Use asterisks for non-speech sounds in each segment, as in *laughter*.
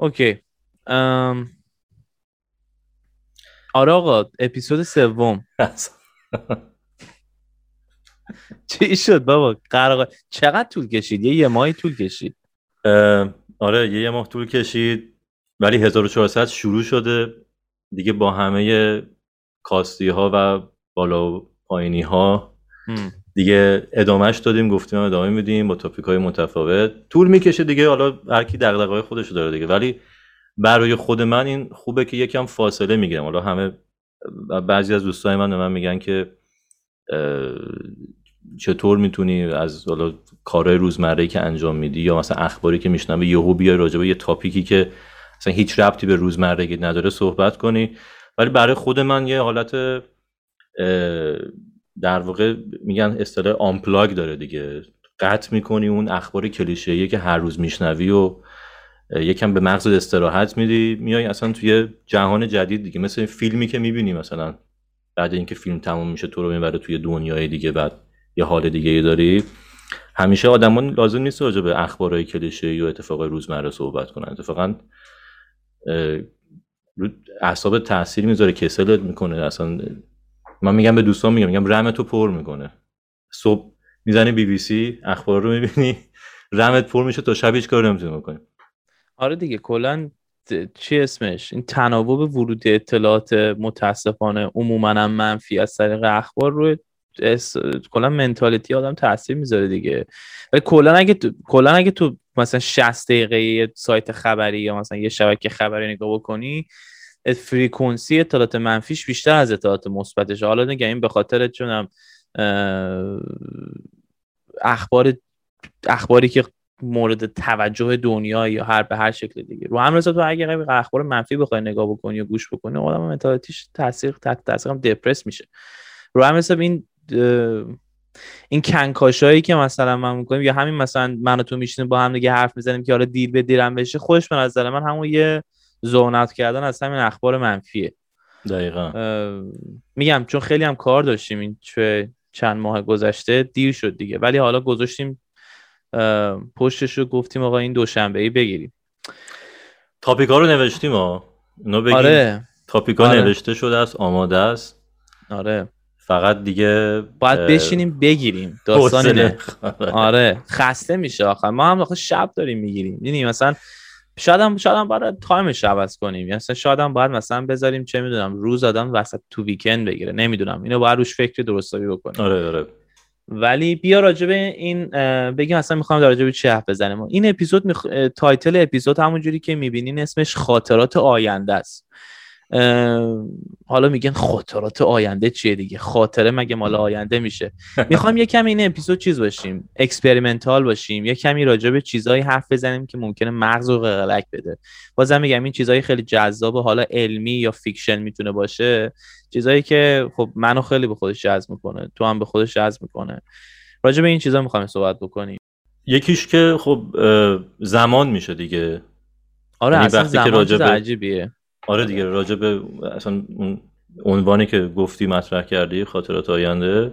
اوکی. ام... آره آقا اپیزود سوم. *laughs* چی شد بابا؟ قرار چقدر طول کشید؟ یه یه ماهی طول کشید. آره یه, یه ماه طول کشید ولی 1400 شروع شده. دیگه با همه کاستی ها و بالا و پایینی ها. دیگه ادامهش دادیم گفتیم ادامه میدیم با تاپیک های متفاوت. طول می‌کشه دیگه حالا هر کی دغدغه‌های خودش داره دیگه. ولی برای خود من این خوبه که یکم فاصله می‌گیرم. حالا همه بعضی از دوستای من به من میگن که چطور می‌تونی از حالا کارهای روزمره که انجام میدی یا مثلا اخباری که میشنوی یهو بیای راجع به یه تاپیکی که مثلا هیچ ربطی به روزمرگی نداره صحبت کنی. ولی برای خود من یه حالت در واقع میگن اصطلاح آمپلاگ داره دیگه. قطع می‌کنی اون اخبار کلیشه‌ای که هر روز میشنوی و یکم به مغز استراحت میدی میای اصلا توی جهان جدید دیگه. مثل فیلمی که می‌بینی مثلا. بعد اینکه فیلم تموم میشه تو رو می‌بره توی دنیای دیگه بعد یه حال دیگه ای داری. همیشه آدمان لازم نیست راجع به اخبارهای کلیشه و اتفاق روزمره صحبت کنن. اتفاقا اعصاب تاثیر می‌ذاره کسلت می‌کنه. اصلا من میگم به دوستان میگم میگم رمت تو پر می‌کنه. صبح می‌زنی بی بی سی اخبار رو می‌بینی رمت پر میشه تا شب هیچ کار نمی‌تونی بکنی. آره دیگه کلا چی اسمش؟ این تناوب ورود اطلاعات متاسفانه عموما منفی از طریق اخبار روی کلا منتالیتی آدم تاثیر می‌ذاره دیگه. ولی کلا اگه تو کلا اگه تو مثلا 60 دقیقه سایت خبری یا مثلا یه شبکه خبری نگاه بکنی فریکونسی اطلاعات منفیش بیشتر از اطلاعات مثبتش حالا نگه این به خاطر چونم اخبار اخباری که مورد توجه دنیا یا هر به هر شکل دیگه. رو هم تو اگه اخبار منفی بخوای نگاه بکنی یا گوش بکنی آدم منتالیتیش تاثیر تحت تاثیر هم دپرس میشه. رو هم حساب این این کنکاشایی که مثلا من می‌کنیم یا همین مثلا من و تو میشینیم با هم دیگه حرف می‌زنیم که حالا دیر به دیرم بشه خودش به نظر من همون یه زونت کردن از همین اخبار منفیه. دقیقا. میگم چون خیلی هم کار داشتیم این چه چند ماه گذشته دیر شد دیگه. ولی حالا گذاشتیم پشتش رو گفتیم آقا این دوشنبه ای بگیریم. topic ا رو نوشتیم ها. بگیم. آره. topic ا آره. نوشته شده است آماده است. آره. فقط دیگه باید بشینیم بگیریم. داستان آره. خسته میشه آخر ما هم آخه شب داریم می‌گیریم. می‌دونی مثلا شاید هم شاید هم باید time ش عوض کنیم. یعنی مثلا شاید هم باید مثلا بذاریم چه می‌دونم روز آدم وسط تو weekend بگیره. نمی‌دونم. اینو باید روش فکر درست حسابی بکنیم. آره آره. ولی بیا راجع به این بگیم اصلا می‌خوام در راجع به چی حرف بزنیم. این اپیزود میخ... title اپیزود همونجوری که می‌بینین اسمش خاطرات آینده است. حالا میگن خاطرات آینده چیه دیگه؟ خاطره مگه مال آینده میشه؟ می‌خوام یه کمی این اپیزود چیز باشیم experimental باشیم یه کمی راجع به چیزایی حرف بزنیم که ممکنه مغز رو قلقلک بده. بازم میگم این چیزایی خیلی جذاب و حالا علمی یا fiction می‌تونه باشه. چیزایی که خب منو خیلی به خودش جذب می‌کنه تو هم به خودش جذب می‌کنه. راجع به این چیزا می‌خوام صحبت بکنیم. یکیش که خب زمان میشه دیگه. آره یعنی اصلا زمان که عجیبیه. آره دیگه راجع به اصلا اون عنوانی که گفتی مطرح کردی خاطرات آینده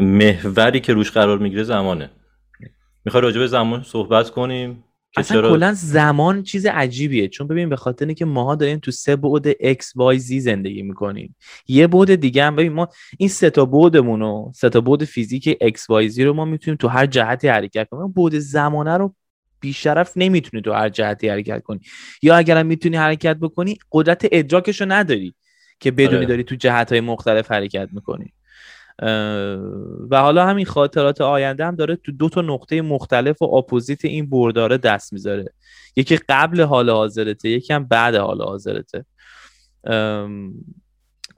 محوری که روش قرار می‌گیره زمانه. می‌خوای راجع به زمان صحبت کنیم؟ اصلا چرا... کلا زمان چیز عجیبیه. چون ببین به خاطر اینکه ماها داریم تو سه بعد x y z زندگی می‌کنیم. یه بعد دیگه هم ببین ما این سه تا بعدمون و سه تا بعد فیزیک x y z رو ما می‌تونیم تو هر جهتی حرکت کنیم. بعد زمانه رو بیشرف نمی‌تونی تو هر جهتی حرکت کنی. یا اگرم می‌تونی حرکت بکنی قدرت ادراکشو نداری که بدونی آره. داری تو جهت های مختلف حرکت می‌کنی. و حالا همین خاطرات آینده هم داره تو دو تا نقطه مختلف و اپوزیت این برداره دست می‌ذاره. یکی قبل حال حاضرته یکی هم بعد حال حاضرته.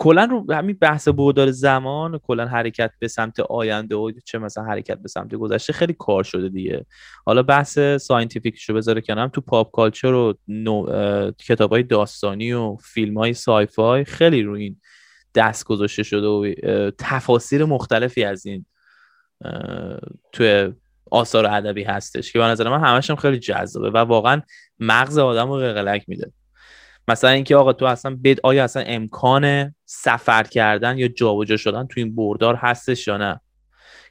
کلا رو همین بحث بردار زمان کلا حرکت به سمت آینده و چه مثلا حرکت به سمت گذشته خیلی کار شده دیگه. حالا بحث scientific ش رو بذاریم کنار تو pop culture و کتاب های داستانی و فیلم های sci-fi خیلی رو این دست گذاشته شده و تفاسیر مختلفی از این توی آثار ادبی هستش که به نظر من همشم خیلی جذابه و واقعا مغز آدم رو قلق میده. مثلا اینکه آقا تو اصلا بد آیا اصلا امکان سفر کردن یا جابجا شدن تو این بردار هستش یا نه؟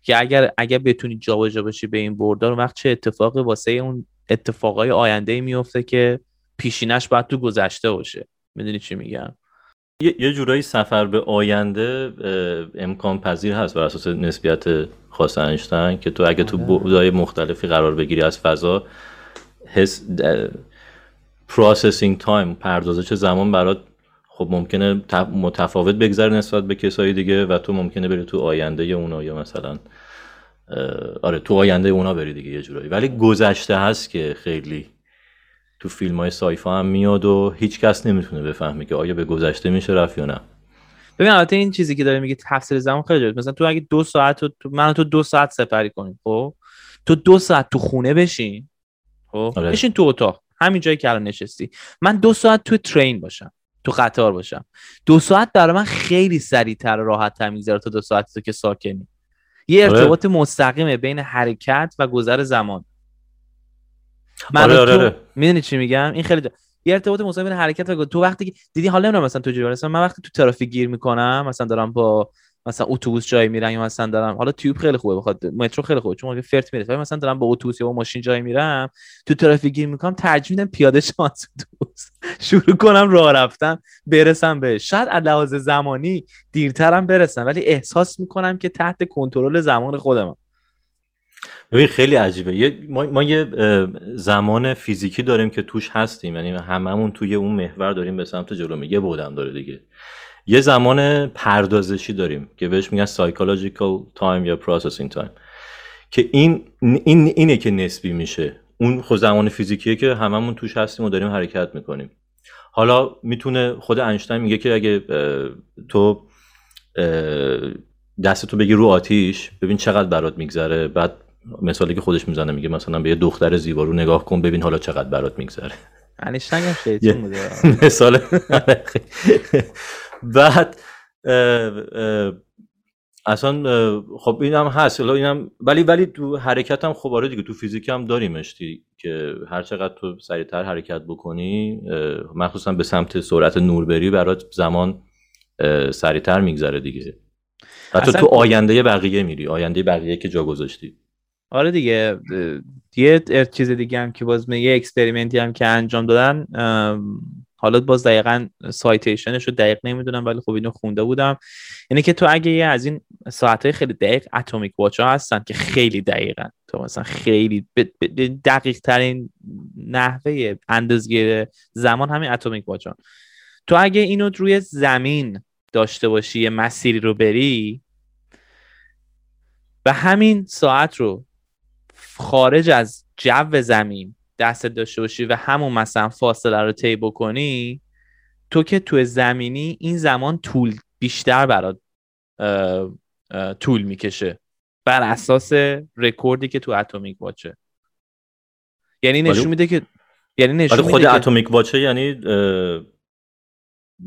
که اگر اگر بتونی جابجا بشی به این بردار وقت چه اتفاقی واسه اون اتفاقای آینده میفته که پیشینش باید تو گذشته باشه؟ می‌دونی چی میگم؟ یه جورایی سفر به آینده امکان پذیر هست بر اساس نسبیت خاص انیشتین که تو اگه تو آره. بعدهای مختلفی قرار بگیری از فضا حس processing time پردازش زمان برات خب ممکنه متفاوت بگذره نسبت به کسایی دیگه و تو ممکنه بری تو آینده اونا یا مثلا آره تو آینده اونا بری دیگه یه جورایی. ولی گذشته هست که خیلی تو فیلم های sci-fi هم میاد و هیچ کس نمی‌تونه بفهمه که آیا به گذشته میشه رفت یا نه. ببین البته این چیزی که داره میگه تفسیر زمان خیلی جالب مثلا تو اگه دو ساعت تو من تو دو ساعت سفری کنیم خب؟ تو دو ساعت تو خونه بشین خب؟ آره. بشین تو اتاق. همین جایی که الان نشستی. من دو ساعت تو ترین باشم تو قطار باشم. دو ساعت برای من خیلی سریعتر راحت تر میگذره تا دو ساعت تو که ساکنی یه آره. ارتباط مستقیمه بین حرکت و گذر زمان. من آره آره, آره. می‌دونی چی میگم؟ این خیلی یه ارتباط مستقیم بین حرکت و تو وقتی دیدی حالا نمی‌دونم مثلا تو جوری من وقتی تو ترافیک گیر می‌کنم مثلا دارم با مثلا اتوبوس جای میرن یا مثلا دارم حالا تیوب خیلی خوبه بخواد مترو خیلی خوبه چون فرت میره مثلا دارم با اتوبوس یا با ماشین جای میرم تو ترافیک گیر می‌کنم ترجیح میدم پیاده شم اتوبوس. *laughs* شروع کنم راه رفتن برسم به. شاید از لحاظ زمانی دیرترم برسم ولی احساس می‌کنم که تحت کنترل زمان خودم ببین خیلی عجیبه. ما, ما یه زمان فیزیکی داریم که توش هستیم. یعنی هممون توی اون محور داریم به سمت جلو یه بعدم داره دیگه. یه زمان پردازشی داریم که بهش میگن psychological time یا processing time که این این اینه که نسبی میشه. اون خود زمان فیزیکیه که هممون توش هستیم و داریم حرکت می‌کنیم. حالا می‌تونه خود انیشتین میگه که اگه تو دستتو بگی رو آتیش ببین چقدر برات میگذره. بعد مثالی که خودش می‌زنه میگه مثلا به یه دختر زیبا رو نگاه کن ببین حالا چقدر برات میگذره. انیشتین هم شیطون بوده. مثال. *laughs* *laughs* بعد اصلا خب اینم هست اینم ولی ولی تو حرکت هم خب آره دیگه تو فیزیک هم داریمش که هر چقدر تو سریعتر حرکت بکنی مخصوصا به سمت سرعت نور بری برات زمان سریعتر میگذره دیگه. حتی تو آینده بقیه میری آینده بقیه که جا گذاشتی. آره دیگه یه چیز دیگه هم که باز یه experiment ی هم که انجام دادن حالا باز دقیقا citation ش رو دقیق نمی‌دونم ولی خب اینو خونده بودم. یعنی که تو اگه یه از این ساعت خیلی دقیق atomic watch ها هستن که خیلی دقیقا تو مثلا خیلی دقیق ترین نحوه اندازه‌گیری زمان همین atomic watch تو اگه اینو روی زمین داشته باشی یه مسیری رو بری و همین ساعت رو خارج از جو زمین دست داشته باشی و همون مثلا فاصله رو طی بکنی تو که تو زمینی این زمان طول بیشتر برات طول می‌کشه. بر اساس رکوردی که تو اتمیک واچه. یعنی نشون میده که یعنی نشون خود اتمیک واچه یعنی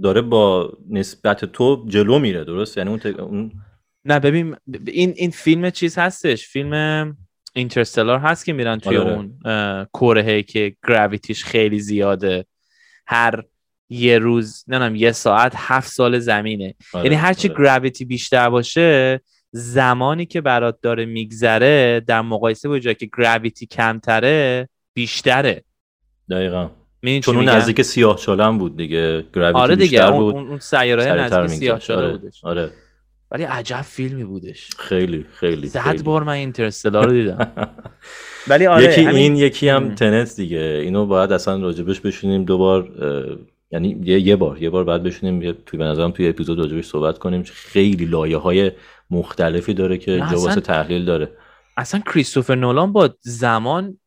داره با نسبت تو جلو میره درست؟ یعنی اون, نه ببین این این فیلم چیز هستش. فیلم اینترستلار هست که میرن توی آره. اون کوره که گراویتیش خیلی زیاده هر یه روز نمی‌دونم یه ساعت هفت سال زمینه آره. یعنی هرچی آره. گراویتی بیشتر باشه زمانی که برات داره میگذره در مقایسه با جایی که گراویتی کمتره بیشتره دقیقا چون اون نزدیک سیاه شالم بود دیگه گراویتی آره دیگه بیشتر بود اون, اون سیاره نزدیک سیاه شاله آره. بودش آره. ولی عجب فیلمی بودش. خیلی خیلی صد بار من اینترستلار رو دیدم. *laughs* ولی آره یکی این یکی هم تنت دیگه. اینو باید اصلا راجبش بشینیم دوبار یعنی یه, یه بار یه بار بعد بشینیم توی به نظرم توی اپیزود راجبش صحبت کنیم. خیلی لایه های مختلفی داره که جواسه تحلیل داره. اصلا کریستوفر نولان با زمان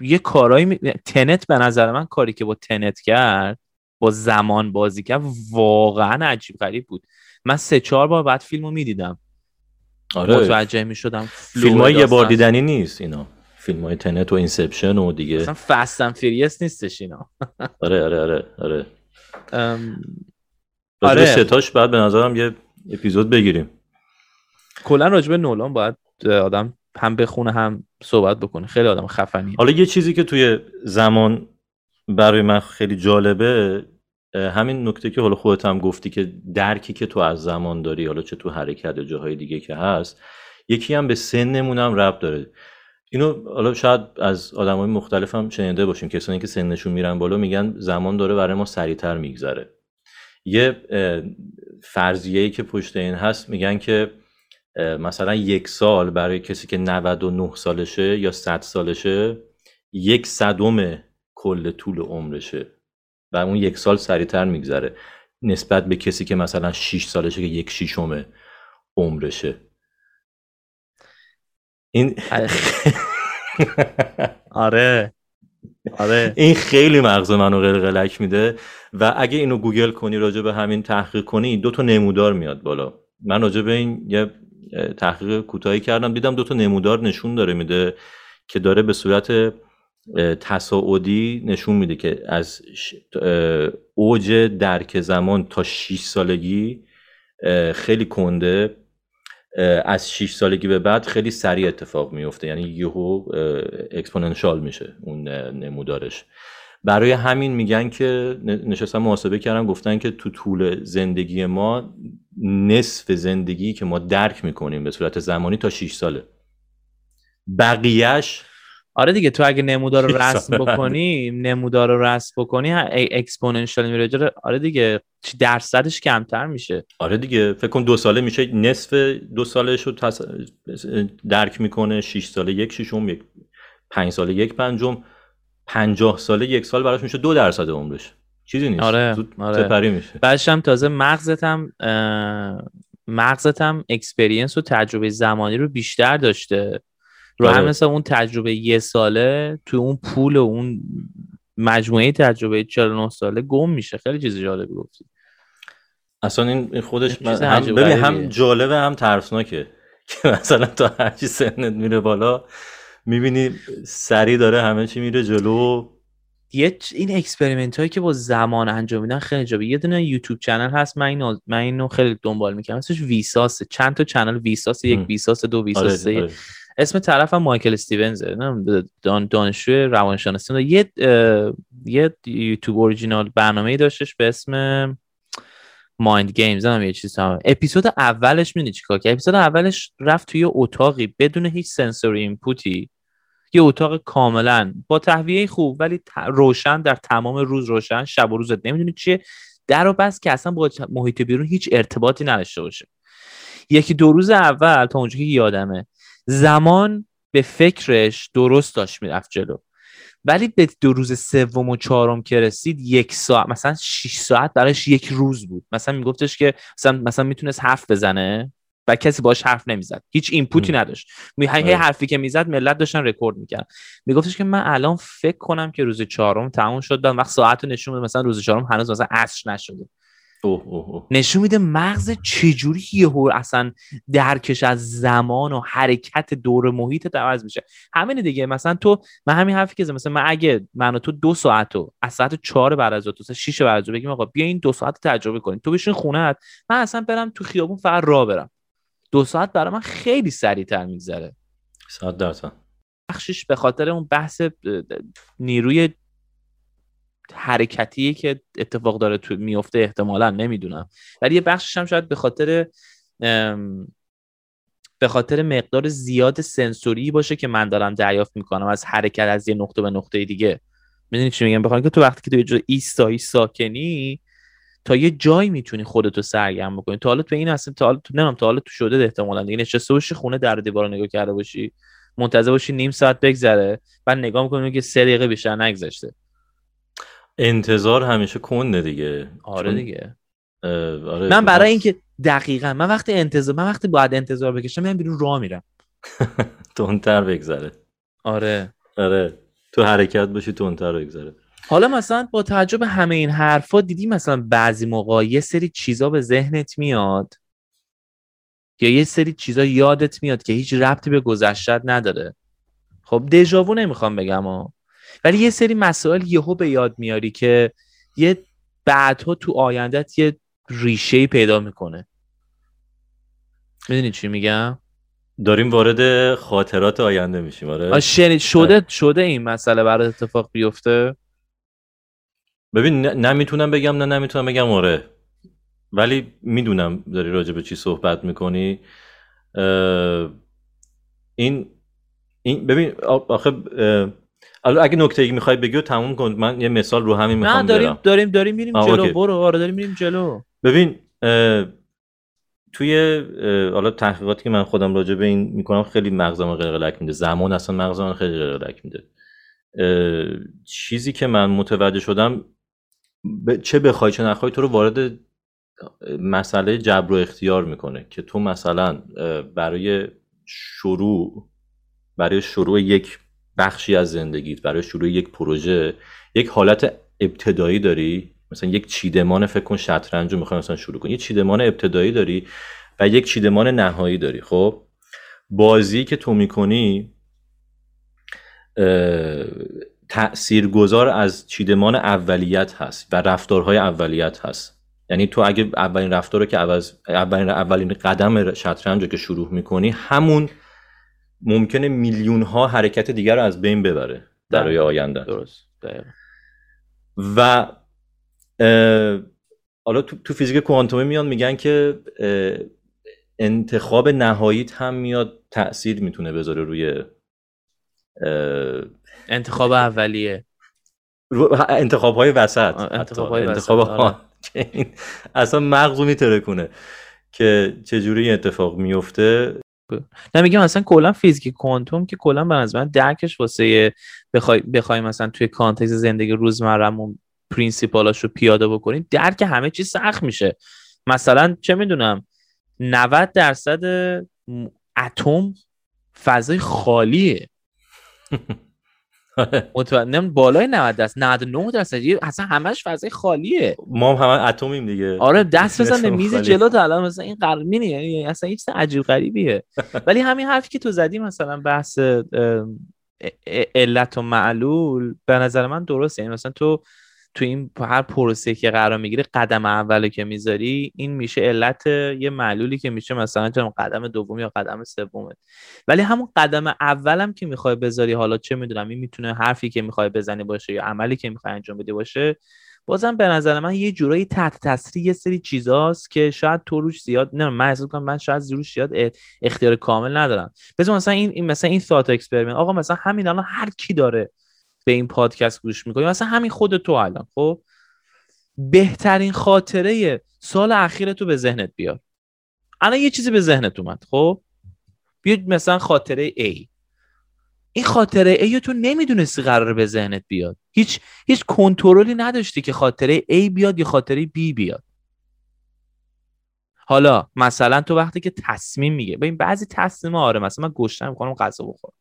یه کارایی می... Tenet به نظر من کاری که با Tenet کرد با زمان بازی کرد واقعا عجیب غریب بود. من سه چهار بار بعد فیلمو می‌دیدم. آره. متوجه می‌شدم فیلم های یه بار دیدنی نیست اینا. فیلم های Tenet و Inception و دیگه. مثلا Fast and Furious نیستش اینا. آره آره آره آره. ام... آره. ستاش بعد به نظرم یه اپیزود بگیریم. کلا راجبه نولان باید آدم هم بخونه هم صحبت بکنه. خیلی آدم خفنی حالا یه چیزی که توی زمان برای من خیلی جالبه همین نکته که حالا خودت هم گفتی که درکی که تو از زمان داری حالا چه تو حرکت یا جاهای دیگه که هست یکی هم به سنمون هم رب داره. اینو حالا شاید از آدم های مختلف هم شنیده باشیم. کسانی که سنشون میرن بالا میگن زمان داره برای ما سریعتر میگذره. یه فرضیه که پشت این هست میگن که مثلا یک سال برای کسی که 99 سالشه یا 100 سالشه یک صدم کل طول عمرشه. و اون یک سال سریعتر میگذره. نسبت به کسی که مثلا 6 سالشه که یک شیشم عمرشه. این *laughs* آره. آره. این خیلی مغز منو قلقلک میده و اگه اینو گوگل کنی راجع به همین تحقیق کنی دو تا نمودار میاد بالا. من راجع به این یه تحقیق کوتاهی کردم دیدم دو تا نمودار نشون داره میده که داره به صورت تصاعدی نشون میده که از اوج درک زمان تا 6 سالگی خیلی کنده. از 6 سالگی به بعد خیلی سریع اتفاق میفته. یعنی یهو exponential میشه اون نمودارش. برای همین میگن که نشستم محاسبه کردم گفتن که تو طول زندگی ما نصف زندگی که ما درک می‌کنیم به صورت زمانی تا 6 ساله. بقیهش آره دیگه تو اگه نمودار *laughs* رو رسم بکنی نمودار رو رسم بکنی exponential میره آره دیگه درصدش کمتر میشه. آره دیگه فکر کن دو ساله میشه نصف دو سالش رو درک می‌کنه 6 ساله یک ششم یک پنج ساله یک پنجم پنجاه ساله یک سال براش میشه دو درصد عمرش. چیزی نیست. آره آره. میشه. بعدش هم تازه مغزت هم مغزت هم experience و تجربه زمانی رو بیشتر داشته. رو هم آره. مثل اون تجربه یه ساله تو اون pool و اون مجموعه تجربه 49 ساله گم میشه. خیلی چیز جالبی گفتی. اصلا این خودش هم ببین هم جالبه هم ترسناکه. *laughs* که مثلا تا هرچی سنت میره بالا می‌بینی سریع داره همه چی میره جلو. یه این experiment هایی که با زمان انجام میدن خیلی جالبه. یه دونه YouTube channel هست من اینو من اینو خیلی دنبال می‌کنم اسمش Vsauce. چند تا channel؟ ویساس یک ویساس دو ویساس آره، آره. اسم طرف هم مایکل استیونزه. دان دانشجو روانشناسی. یه یه YouTube Original برنامه داشتش به اسم Mind Games هم یه چیز هم اپیزود اولش می‌دونی چیکار کرد؟ اپیزود اولش رفت توی اتاقی بدون هیچ sensory input ی. یه اتاق کاملا با تهویه خوب ولی روشن در تمام روز روشن. شب و روزت نمی‌دونی چیه. در و بس که اصلا با محیط بیرون هیچ ارتباطی نداشته باشه. یکی دو روز اول تا اونجا که یادمه زمان به فکرش درست داشت می‌رفت جلو. ولی به دو روز سوم و چهارم که رسید یک ساعت مثلا 6 ساعت براش یک روز بود. مثلا میگفتش که مثلا مثلا می‌تونست حرف بزنه و کسی باش حرف نمی‌زد. هیچ input ی نداشت. می هی آره. حرفی که می‌زد ملت داشتن رکورد می‌کرد میگفتش که من الان فکر کنم که روز چهارم تموم شد. و وقت ساعت نشون مثلا روز چهارم هنوز مثلا عصر نشده. اوه اوه نشون میده مغز چجوری یهو اصلا درکش از زمان و حرکت دور محیط عوض میشه. همین دیگه مثلا تو من همین حرفی که مثلا من اگه من تو دو ساعت و از ساعت چهار بعد از تو شیش بعد از بگیم آقا بیا این دو ساعت تجربه کنیم. تو بشین خونه من اصلا برم تو خیابون فقط راه برم. دو ساعت برای من خیلی سریعتر میگذره. ساعت بخشش به خاطر اون بحث نیروی حرکتی که اتفاق داره تو میفته احتمالا نمی‌دونم. ولی یه بخشش هم شاید به خاطر به خاطر مقدار زیاد سنسوری باشه که من دارم دریافت می‌کنم از حرکت از یه نقطه به نقطه دیگه. می‌دونی چی میگم؟ بخاطر که تو وقتی که تو یه جای ایستایی ساکنی تا یه جایی می‌تونی خودتو سرگرم بکنی. تا حالا تو این اصلا تا حالا تو نمی‌دونم تا حالا تو شده احتمالاً دیگه. نشسته باشی خونه در دیوار نگاه کرده باشی. منتظر باشی نیم ساعت بگذره. بعد نگاه می‌کنی که سه دقیقه بیشتر نگذشته. انتظار همیشه کنده دیگه. آره دیگه. آره من برای اینکه دقیقا من وقتی انتظار من وقتی باید انتظار بکشم من بیرون راه میرم. *laughs* تونتر بگذره. آره. آره. تو حرکت باشی تونتر بگذره. حالا مثلا با توجه به همه این حرفا دیدی مثلا بعضی موقع یه سری چیزا به ذهنت میاد؟ یا یه سری چیزا یادت میاد که هیچ ربطی به گذشتت نداره؟ خب دژاوو نمی‌خوام بگم ها. ولی یه سری مسائل یهو به یاد میاری که یه بعدها تو آیندت یه ریشه پیدا می‌کنه. می‌دونی چی میگم؟ داریم وارد خاطرات آینده میشیم آره. شنید شده. شده این مسئله برای اتفاق بیفته؟ ببین نمی‌تونم بگم نه نمی‌تونم بگم آره. ولی می‌دونم داری راجع به چی صحبت می‌کنی. این این ببین آخه اگه نکته ای می‌خوای بگی تموم کن. من یه مثال رو همین می‌خوام نه داریم داریم داریم میریم جلو. برو. آره داریم میریم جلو. ببین توی حالا تحقیقاتی که من خودم راجع به این می‌کنم خیلی مغزم قلقلک میده. زمان اصلا مغزم خیلی قلقلک میده. چیزی که من متوجه شدم چه بخوای چه نخوای تو رو وارد مسئله جبر و اختیار می‌کنه که تو مثلا برای شروع برای شروع یک بخشی از زندگیت برای شروع یک پروژه یک حالت ابتدایی داری؟ مثلا یک چیدمان فکر کن شطرنج رو می‌خوای مثلا شروع کنی. یه چیدمان ابتدایی داری و یک چیدمان نهایی داری. خب بازی که تو می‌کنی گذار از چیدمان اولیت هست و رفتارهای اولیت هست. یعنی تو اگه اولین رفتار رو که اولین اولین قدم شطرنج رو که شروع می‌کنی همون ممکنه میلیون ها حرکت دیگر رو از بین ببره برای آینده. درست. و حالا تو, تو فیزیک کوانتومی میان میگن که انتخاب نهاییت هم میاد تاثیر می‌تونه بذاره روی انتخاب اولیه. انتخاب های وسط. انتخاب های انتخاب آره. اصلا مغزو می‌ترکونه که چجوری اتفاق میفته نه میگم مثلا کلا فیزیک کوانتوم که کلا به من درکش واسه بخوای بخوای مثلا توی context زندگی روزمرهمون principle هاش رو پیاده بکنیم درک همه چیز سخت میشه. مثلا چه می‌دونم 90 درصد اتم فضای خالیه. *laughs* *laughs* مطمئنم بالای 90 درصد 99 درصد. اصلا همش فضای خالیه. ما هم همه اتمیم دیگه. آره دست بزن *laughs* میز جلو تا الان مثلا این قرمینه یعنی اصلا هیچ عجیب غریبیه. *laughs* ولی همین حرفی که تو زدی مثلا بحث علت و معلول به نظر من درسته. یعنی مثلا تو تو این هر پروسه که قرار می‌گیری قدم اولی که می‌ذاری این میشه علت یه معلولی که میشه مثلا قدم دوم یا قدم سومه ولی همون قدم اولم که می‌خوای بذاری حالا چه می‌دونم این می‌تونه حرفی که می‌خوای بزنی باشه یا عملی که می‌خوای انجام بدی باشه بازم به نظر من یه جورایی تحت تاثیر یه سری چیزاست که شاید تو روش زیاد نه من احساس کنم من شاید روش زیاد اختیار کامل ندارم. مثلا مثلا این مثلا این thought experiment آقا مثلا همین الان هر کی داره به این پادکست گوش می‌کنی. مثلا همین خود تو الان خب؟ بهترین خاطره سال اخیر تو به ذهنت بیار. الان یه چیزی به ذهنت اومد خب؟ بیا مثلا خاطره A. این خاطره A تو نمی‌دونستی قرار به ذهنت بیاد. هیچ هیچ کنترلی نداشتی که خاطره A بیاد یا خاطره B بیاد. حالا مثلا تو وقتی که تصمیم میگه ببین بعضی تصمیم آره مثلا من گشتم می‌کنم غذا بخورم.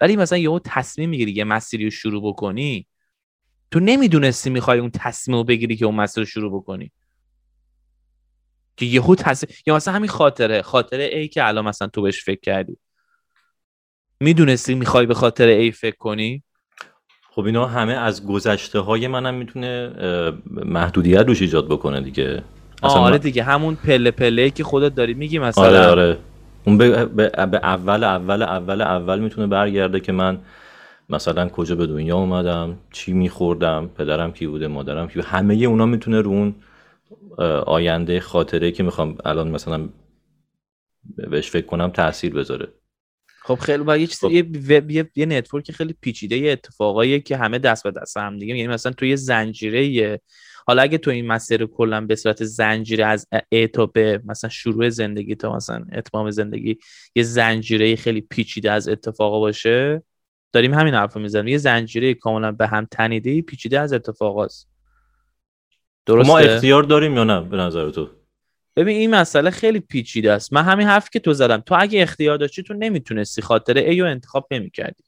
ولی مثلا یهو تصمیم می‌گیری یه مسیری رو شروع بکنی تو نمی‌دونستی می‌خوای اون تصمیم رو بگیری که اون مسیر رو شروع بکنی. که یهو تصمیم یا مثلا همین خاطره خاطره ای که الان مثلا تو بهش فکر کردی. می‌دونستی می‌خوای به خاطر ای فکر کنی؟ خب اینا همه از گذشته های منم می‌تونه محدودیت روش ایجاد بکنه دیگه. آره دیگه همون پله پله که خودت داری میگی مثلا. آره آره. اون به, اول اول اول اول می‌تونه برگرده که من مثلا کجا به دنیا اومدم چی میخوردم پدرم کی بوده مادرم کی بوده. همه اونا می‌تونه رو اون آینده خاطره که می‌خوام الان مثلا بهش فکر کنم تاثیر بذاره. خب خیلی با یه چیز خب. یه, یه, یه نتورک خیلی پیچیده یه اتفاقایی که همه دست به دست هم دیگه. یعنی مثلا تو یه زنجیره حالا اگه تو این مسیر کلا به صورت زنجیره از ا تا به مثلا شروع زندگی تا مثلا اتمام زندگی یه زنجیره خیلی پیچیده از اتفاقا باشه داریم همین حرفو می‌زنیم. یه زنجیره کاملا به هم تنیده پیچیده از اتفاقاست. درسته؟ ما اختیار داریم یا نه به نظر تو؟ ببین این مسئله خیلی پیچیده است. من همین حرفی که تو زدم. تو اگه اختیار داشتی تو نمی‌تونستی خاطر ای رو انتخاب نمی‌کردی.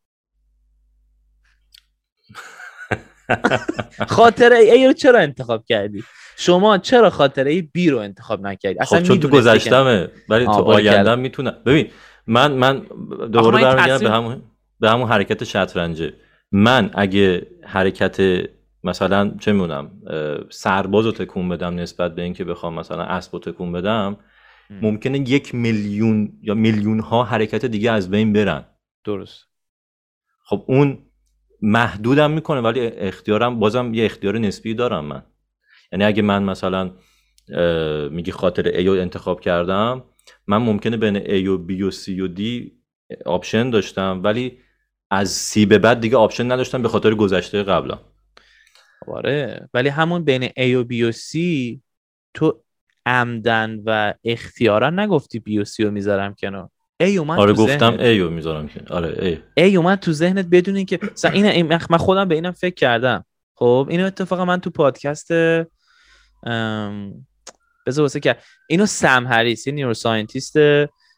خاطره ای رو چرا انتخاب کردی؟ شما چرا خاطره بی رو انتخاب نکردی؟ اصلا خب چون تو گذشتمه ولی تو آینده می‌تونم. ببین من من دوباره برمیگردم به همون به همون حرکت شطرنجه. من اگه حرکت مثلا چه می‌دونم سرباز رو تکون بدم نسبت به اینکه بخوام مثلا اسب رو تکون بدم ممکنه یک میلیون یا میلیون ها حرکت دیگه از بین برن. درست. خب اون محدودم می‌کنه ولی اختیارم بازم یه اختیار نسبی دارم من. یعنی اگه من مثلا میگی خاطر A رو انتخاب کردم من ممکنه بین A و B و C و D option داشتم ولی از سی به بعد دیگه option نداشتم به خاطر گذشته قبلا آره ولی همون بین A و B و C تو عمدن و اختیارا نگفتی B و C رو می‌ذارم کنار. A اومد آره تو گفتم. A رو می‌ذارم که. آره A A اومد تو ذهنت بدون اینکه مثلا این این- من خودم به اینم فکر کردم. خب اینو اتفاقا من تو پادکست ام، بذار واسه که اینو سم هریس یه neuroscientist.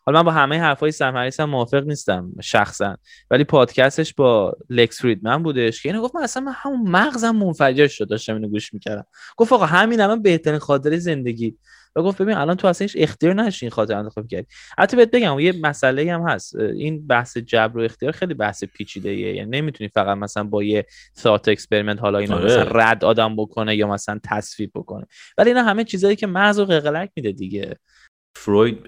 حالا من با همه حرفای سم هریس هم موافق نیستم شخصا. ولی پادکستش با لکس فریدمن بودش که اینو گفت من اصلا من همون مغزم منفجر شد داشتم اینو گوش می‌کردم. گفت آقا همین الان بهترین خاطره زندگی. و گفت ببین الان تو اصلا هیچ اختیار نداشتی این خاطره انتخاب کردی. حتی بهت بگم یه مسئله هم هست. این بحث جبر و اختیار خیلی بحث پیچیده ایه یعنی نمی‌تونی فقط مثلا با یه thought experiment حالا اینو آره. مثلا رد آدم بکنه یا مثلا تصویب بکنه. ولی اینا همه چیزایی که مغز و قلقلک میده دیگه. فروید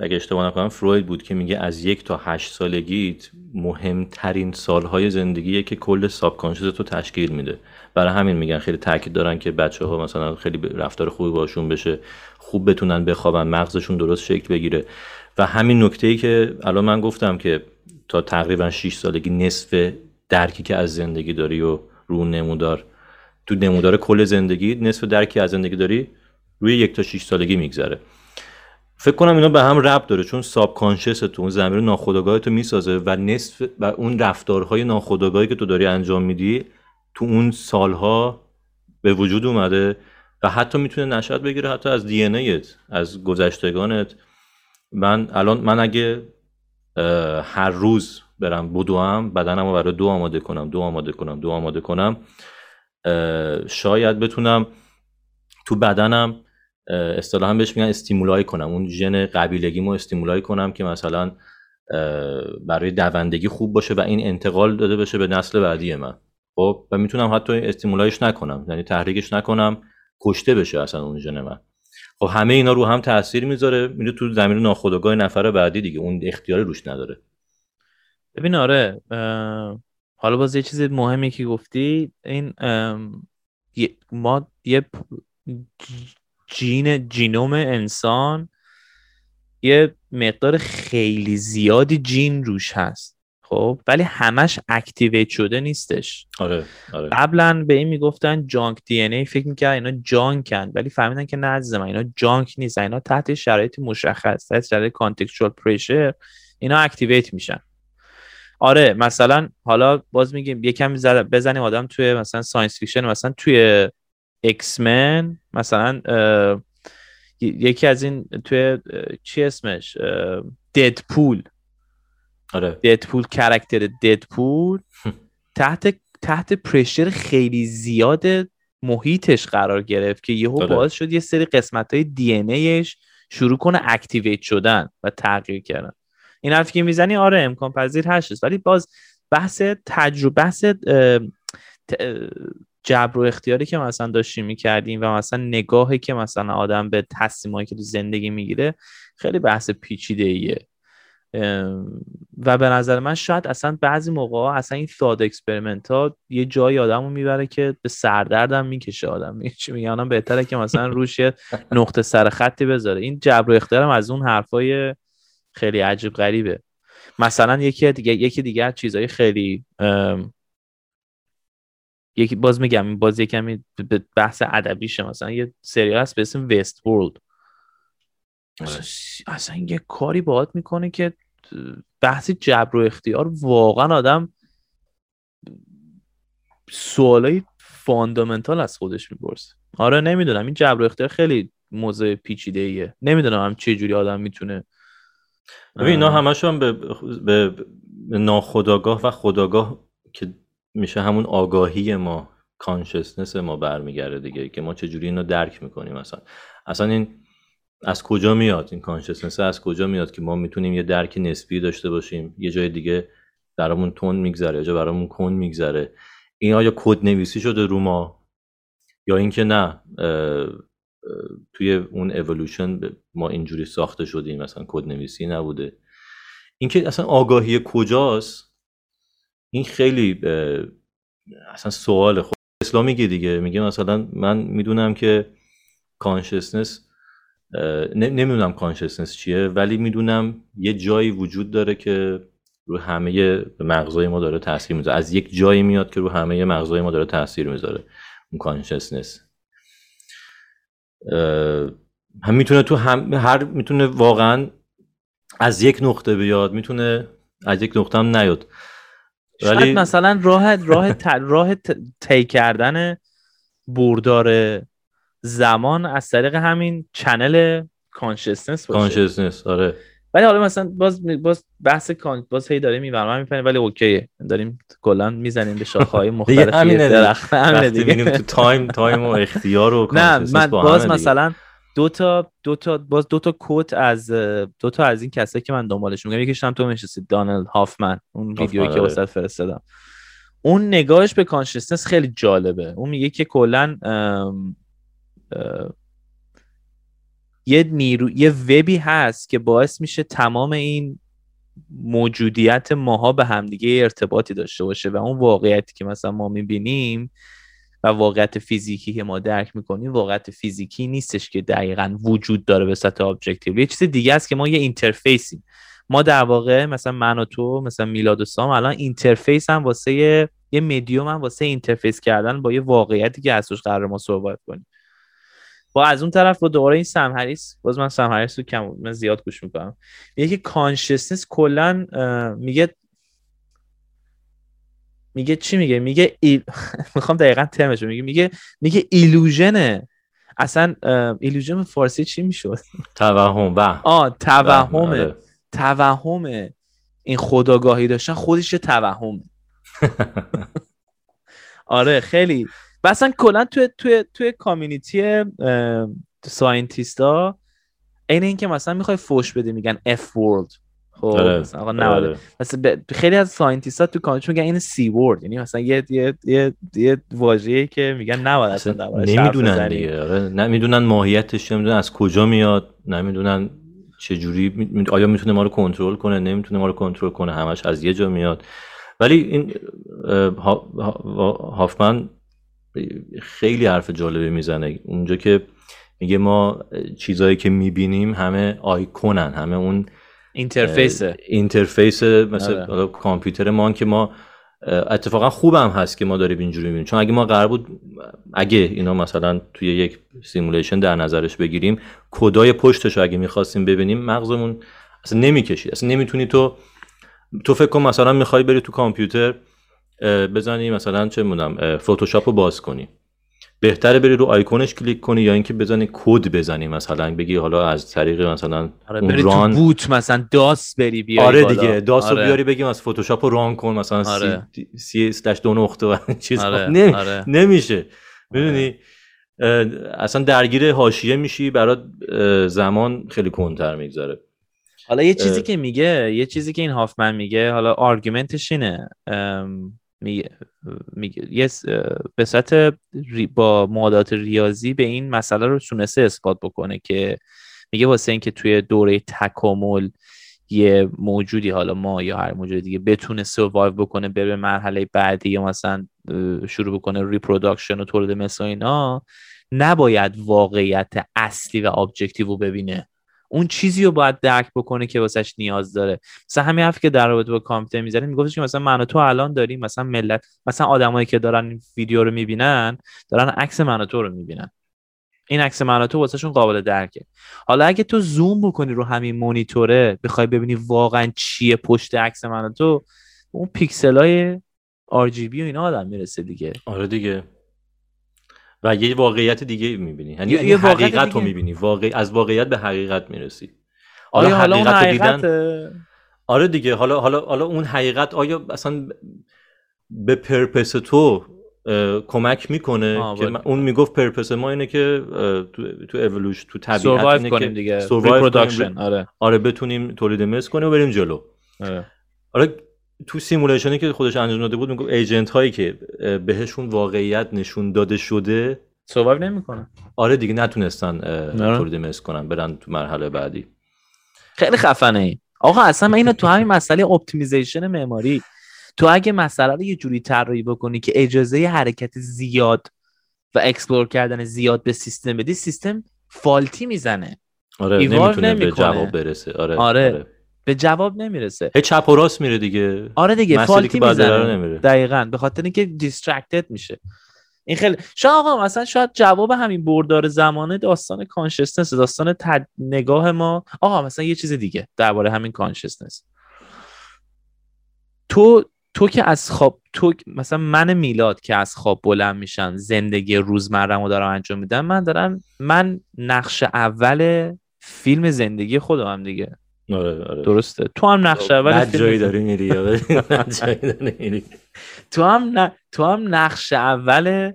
اگه اشتباه نکنم فروید بود که میگه از یک تا هشت سالگیت مهمترین سالهای زندگیه که کل ساب تو تشکیل میده. برای همین میگن خیلی تاکید دارن که بچه ها مثلا خیلی رفتار خوبی باشون بشه خوب بتونن بخوابن مغزشون درست شکل بگیره. و همین نکته ای که الان من گفتم که تا تقریبا 6 سالگی نصف درکی که از زندگی داری و رو نمودار تو نمودار کل زندگی نصف درکی از زندگی داری روی یک تا 6 سالگی میگذره. فکر کنم اینا به هم ربط داره چون ساب کانشس تو اون زمیر ناخودآگاه تو می‌سازه و نصف و اون رفتارهای ناخودآگاهی که تو داری انجام میدی تو اون سالها به وجود اومده و حتی می‌تونه نشأت بگیره حتی از دی ایت از گذشتگانت. من الان من اگه هر روز برم بدوم بدنم رو برای دو آماده کنم دو آماده کنم دو آماده کنم شاید بتونم تو بدنم اصطلاحا بهش میگن استیمولای کنم. اون ژن قبیلگیمو استیمولای کنم که مثلا برای دوندگی خوب باشه و این انتقال داده بشه به نسل بعدی من. خب و می‌تونم حتی استیمولایش نکنم. یعنی تحریکش نکنم کشته بشه اصلا اون ژن من. خب همه اینا رو هم تاثیر می‌ذاره. میره تو زمین ناخودآگاه نفر بعدی دیگه. اون اختیار روش نداره. ببین آره حالا باز یه چیز مهمی که گفتی این ما یه جین جینوم انسان یه مقدار خیلی زیادی جین روش هست خب؟ ولی همش اکتیویت شده نیستش. آره آره. قبلا به این می‌گفتن جانک دی ان ای فکر می‌کرد اینا جانکن ولی فهمیدن که نه عزیزم اینا جانک نیست اینا تحت شرایط مشخص تحت شرایط کانتکچوال پرشر اینا activate میشن. آره مثلا حالا باز میگیم یکم زد- بزنیم آدم توی مثلا science fiction مثلا توی X-Men مثلا یکی از این توی چی اسمش؟ Deadpool آره. Deadpool character Deadpool تحت تحت pressure خیلی زیاد محیطش قرار گرفت که یهو آره. باعث شد یه سری قسمت های DNA ش شروع کنه activate شدن و تغییر کردن. این حرفی که می‌زنی آره امکان پذیر هست ولی باز بحث تجربه بحث جبر و اختیاری که مثلا داشتیم می‌کردیم و مثلا نگاهی که مثلا آدم به تصمیمایی که تو زندگی می‌گیره خیلی بحث پیچیده ایه و به نظر من شاید اصلا بعضی موقع اصلا این thought experiment ها یه جایی آدم رو می‌بره که به سردردم می‌کشه آدم. *laughs* چی آدم بهتره که مثلا روش یه نقطه سر خطی بذاره. این جبر و اختیارم از اون حرفای خیلی عجیب غریبه. مثلا یکی دیگه یکی دیگه از چیزهای خیلی یکی باز میگم این باز یکمی به بحث ادبیشه مثلا. یه سریال هست به اسم Westworld اصلا, اصلا یه کاری باهات می‌کنه که بحث جبر و اختیار واقعا آدم سوالای fundamental از خودش می‌پرسه. آره نمی‌دونم. این جبر و اختیار خیلی موضوع پیچیده ایه نمی‌دونم هم چه جوری آدم می‌تونه ببین اینا همشون به, به, به ناخداگاه و خداگاه که میشه همون آگاهی ما کانشسنس ما برمیگرده دیگه که ما چجوری اینو درک می‌کنیم مثلا اصلا این از کجا میاد؟ این کانشسنس از کجا میاد که ما می‌تونیم یه درک نسبی داشته باشیم؟ یه جای دیگه برامون تون میگذره یا برامون کن میگذره. این آیا کد نویسی شده رو ما؟ یا اینکه نه اه، اه، توی اون اِوولوشن ما اینجوری ساخته شدیم مثلا کد نویسی نبوده. اینکه اصلا آگاهی کجاست؟ این خیلی اصلا سوال خود اسلام میگه دیگه. میگه مثلا من می‌دونم که consciousness نمی‌دونم consciousness چیه ولی می‌دونم یه جایی وجود داره که رو همه مغزای ما داره تاثیر می‌ذاره. از یک جایی میاد که رو همه مغزای ما داره تاثیر می‌ذاره اون consciousness هم می‌تونه تو هم هر می‌تونه واقعا از یک نقطه بیاد می‌تونه از یک نقطه هم نیاد. ولی مثلا راه راه راه طی کردن بردار زمان از طریق همین channel consciousness باشه. consciousness آره. ولی حالا مثلا باز باز بحث کان باز هی داره می‌پریم می‌پریم ولی اوکی داریم کلا می‌زنیم به های *laughs* مختلف درخت. همینه دیگه. تو time time و اختیار و نه من باز مثلا دو تا دو تا باز دو تا quote از دو تا از این کسایی که من دنبالش میگم یکیش هم تو می‌شناسی دونالد هافمن اون ویدیویی که آره. واسه فرستادم اون نگاهش به consciousness خیلی جالبه اون میگه که کلا یه نیرو یه وبی هست که باعث میشه تمام این موجودیت ماها به همدیگه ارتباطی داشته باشه و اون واقعیتی که مثلا ما می‌بینیم و واقعیت فیزیکی که ما درک می‌کنیم واقعیت فیزیکی نیستش که دقیقا وجود داره به سطح objective یه چیز دیگه است که ما یه interface یم ما در واقع مثلا من و تو مثلا میلاد و سام الان interface هم واسه یه, یه مدیوم هم واسه interface کردن با یه واقعیتی که ازش قرار ما صحبت کنیم. با از اون طرف با دوباره این سم هریس باز من سم هریس رو کم من زیاد گوش می‌کنم. میگه که consciousness کلا میگه میگه چی میگه؟ میگه ill... *laughs* می‌خوام دقیقا ترمش میگه میگه میگه illusion ه. اصلا illusion فارسی چی می‌شد؟ توهم و. آه توهمه. آره. توهم این خودآگاهی داشتن خودش توهمه. *laughs* آره خیلی. و اصلا کلا توی توی توی community scientist ا این اینکه مثلا می‌خوای فوش بده میگن F word خب آره. آقا آره. مثلا خیلی از ساینتیستا تو کامیونیتی میگن این سی ورد یعنی مثلا یه یه یه, یه واژه‌ای که میگن نباید اصلا نمی‌دونن دیگه. آره نمی‌دونن ماهیتش نمی‌دونن از کجا میاد نمی‌دونن چه جوری آیا می‌تونه ما رو کنترل کنه نمی‌تونه ما رو کنترل کنه همش از یه جا میاد. ولی این هافمن خیلی حرف جالبی می‌زنه. اونجا که میگه ما چیزهایی که می‌بینیم همه آیکونن همه اون interface interface مثل آره. کامپیوتر ما که ما اتفاقا خوبم هست که ما داریم اینجوری می‌بینیم. چون اگه ما قرار بود اگه اینا مثلا توی یک simulation در نظرش بگیریم کدای پشتش رو اگه می‌خواستیم ببینیم مغزمون اصلا نمی‌کشید. اصلا نمی‌تونی تو تو فکر کن مثلا می‌خوای بری تو کامپیوتر بزنی مثلا چه می‌دونم فتوشاپ رو باز کنی. بهتره بری رو آیکونش کلیک کنی یا اینکه بزنی کد بزنی مثلا بگی حالا از طریق مثلا آره run تو boot مثلا داس بری بیاری آره دیگه داس رو آره. بیاری بگیم از فتوشاپ رو run کن مثلا آره. C slash دو نقطه و *laughs* چیز آره. آره. نمیشه می‌دونی اصلا درگیر حاشیه میشی برات زمان خیلی کنتر می‌گذاره حالا یه چیزی که میگه یه چیزی که این هافمن میگه حالا argument ش اینه میگه میگه به صورت با معادلات ریاضی به این مسئله رو تونسته اثبات بکنه که میگه واسه اینکه توی دوره تکامل یه موجودی حالا ما یا هر موجود دیگه بتونه survive بکنه بره مرحله بعدی یا مثلا شروع بکنه reproduction و تولید مثل اینا نباید واقعیت اصلی و objective رو ببینه. اون چیزی رو باید درک بکنه که واسش نیاز داره. مثلا همین حرفی که در رابطه با کامپیوتر می‌زنه میگفتش که مثلا من و تو الان داریم مثلا ملت مثلا آدمایی که دارن این ویدیو رو می‌بینن دارن عکس من و تو رو می‌بینن. این عکس من و تو واسهشون قابل درکه. حالا اگه تو زوم بکنی رو همین مونیتوره بخوای ببینی واقعا چیه پشت عکس من و تو اون پیکسلای RGB و اینا آدم می‌رسه دیگه. آره دیگه. و یه واقعیت دیگه می‌بینی. یعنی یه, حقیقت رو می‌بینی. واقع... از واقعیت به حقیقت می‌رسی. آیا حقیقت, حقیقت دیدن؟ آره دیگه. حالا حالا حالا اون حقیقت آیا اصلا به purpose تو کمک می‌کنه؟ که اون می‌گفت purpose ما اینه که تو تو evolution تو طبیعت اینه کنیم که دیگه آره. آره بتونیم تولید مثل کنیم و بریم جلو. آره. آره تو simulation ی که خودش انجام داده بود می‌گفت agent هایی که بهشون واقعیت نشون داده شده. سوایو نمی‌کنن آره دیگه نتونستن آره. تولید مثل کنن برن تو مرحله بعدی. خیلی خفنه ای. آقا اصلا اینو تو همین مسئله optimization معماری. تو اگه مسئله رو یه جوری طراحی بکنی که اجازه حرکت زیاد و explore کردن زیاد به سیستم بدی سیستم faulty می‌زنه. آره نمی‌تونه به جواب برسه. آره, آره. آره. به جواب نمی‌رسه. هی چپ و راست میره دیگه. آره دیگه faulty می‌زنه. دقیقا به خاطر اینکه distracted میشه. این خیلی شاید آقا مثلا شاید جواب همین بردار زمانه داستان کانشسنس داستان تد... نگاه ما. آقا مثلا یه چیز دیگه درباره همین کانشسنس تو تو که از خواب تو مثلا من میلاد که از خواب بلند میشن زندگی روزمره‌مو دارم انجام میدم من دارم من نقش اول فیلم زندگی خودم دیگه. آره آره. درسته. تو هم نقش اول فیلم جایی داری میری *laughs* تو هم ن... تو هم نقش اول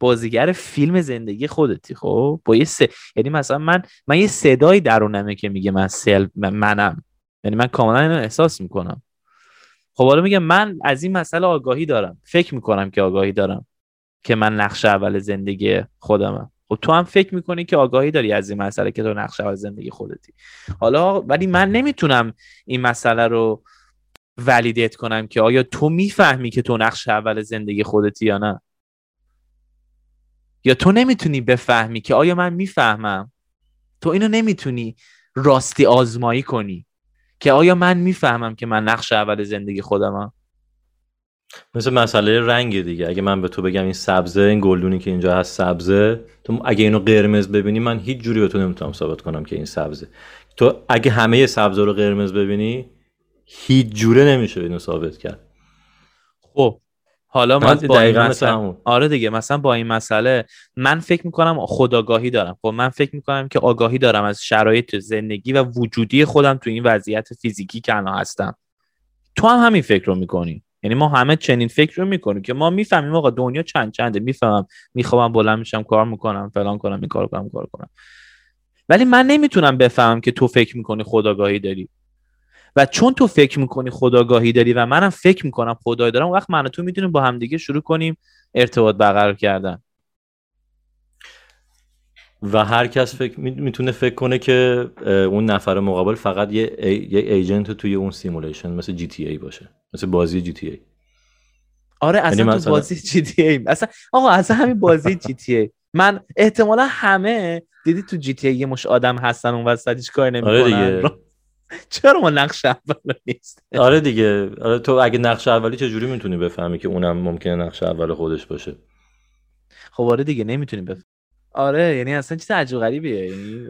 بازیگر فیلم زندگی خودتی خب؟ با یه س... یعنی مثلا من من یه صدایی درونمه که میگه من سل منم. یعنی من کاملا اینو احساس می‌کنم. خب حالا میگم من از این مسئله آگاهی دارم. فکر می‌کنم که آگاهی دارم. که من نقش اول زندگی خودمم. خب تو هم فکر می‌کنی که آگاهی داری از این مسئله که تو نقش اول زندگی خودتی. حالا ولی من نمی‌تونم این مسئله رو ولیدیت کنم که آیا تو می‌فهمی که تو نقش اول زندگی خودتی یا نه؟ یا تو نمی‌تونی بفهمی که آیا من می‌فهمم؟ تو اینو نمی‌تونی راستی آزمایی کنی که آیا من می‌فهمم که من نقش اول زندگی خودمم؟ مثل مسئله رنگ دیگه. اگه من به تو بگم این سبزه این گلدونی که اینجا هست سبزه تو اگه اینو قرمز ببینی من هیچ جوری به تو نمی‌تونم ثابت کنم که این سبزه. تو اگه همه سبزه رو قرمز ببینی هیچ جوره نمیشه اینو ثابت کرد. خب حالا من با این مسئله آره دیگه مثلا با این مسئله من فکر می‌کنم خداگاهی دارم. خب من فکر می‌کنم که آگاهی دارم از شرایط زندگی و وجودی خودم تو این وضعیت فیزیکی که الان هستم. تو هم همین فکر رو می‌کنی. یعنی ما همه چنین فکر رو می‌کنیم که ما می‌فهمیم آقا دنیا چند چنده. می‌فهمم می‌خوام بلند میشم کار می‌کنم فلان کنم این کار کنم کار کنم. ولی من نمی‌تونم بفهمم که تو فکر می‌کنی خودآگاهی داری. و چون تو فکر می‌کنی خودآگاهی داری و منم فکر می‌کنم خودآگاهی دارم اون وقت من تو می‌تونیم با همدیگه شروع کنیم ارتباط برقرار کردن. و هر کس فکر می‌تونه فکر کنه که اون نفر مقابل فقط یه, یه agent توی اون simulation مثل GTA باشه. مثل بازی GTA. آره اصلا یعنی تو بازی جی تی ای. اصلا آقا اصلا همین بازی جی تی ای. من احتمالا همه دیدی تو جی تی ای یه مش آدم هستن اون وسط هیچ کاری نمی‌کنن. آره دیگه. *laughs* چرا ما نقش اول نیست؟ آره دیگه. آره تو اگه نقش اولی چجوری می‌تونی بفهمی که اونم ممکنه نقش اول خودش باشه؟ خب آره دیگه نمی‌تونی بفهمی آره یعنی اصلا چیز عجیب غریبیه. یعنی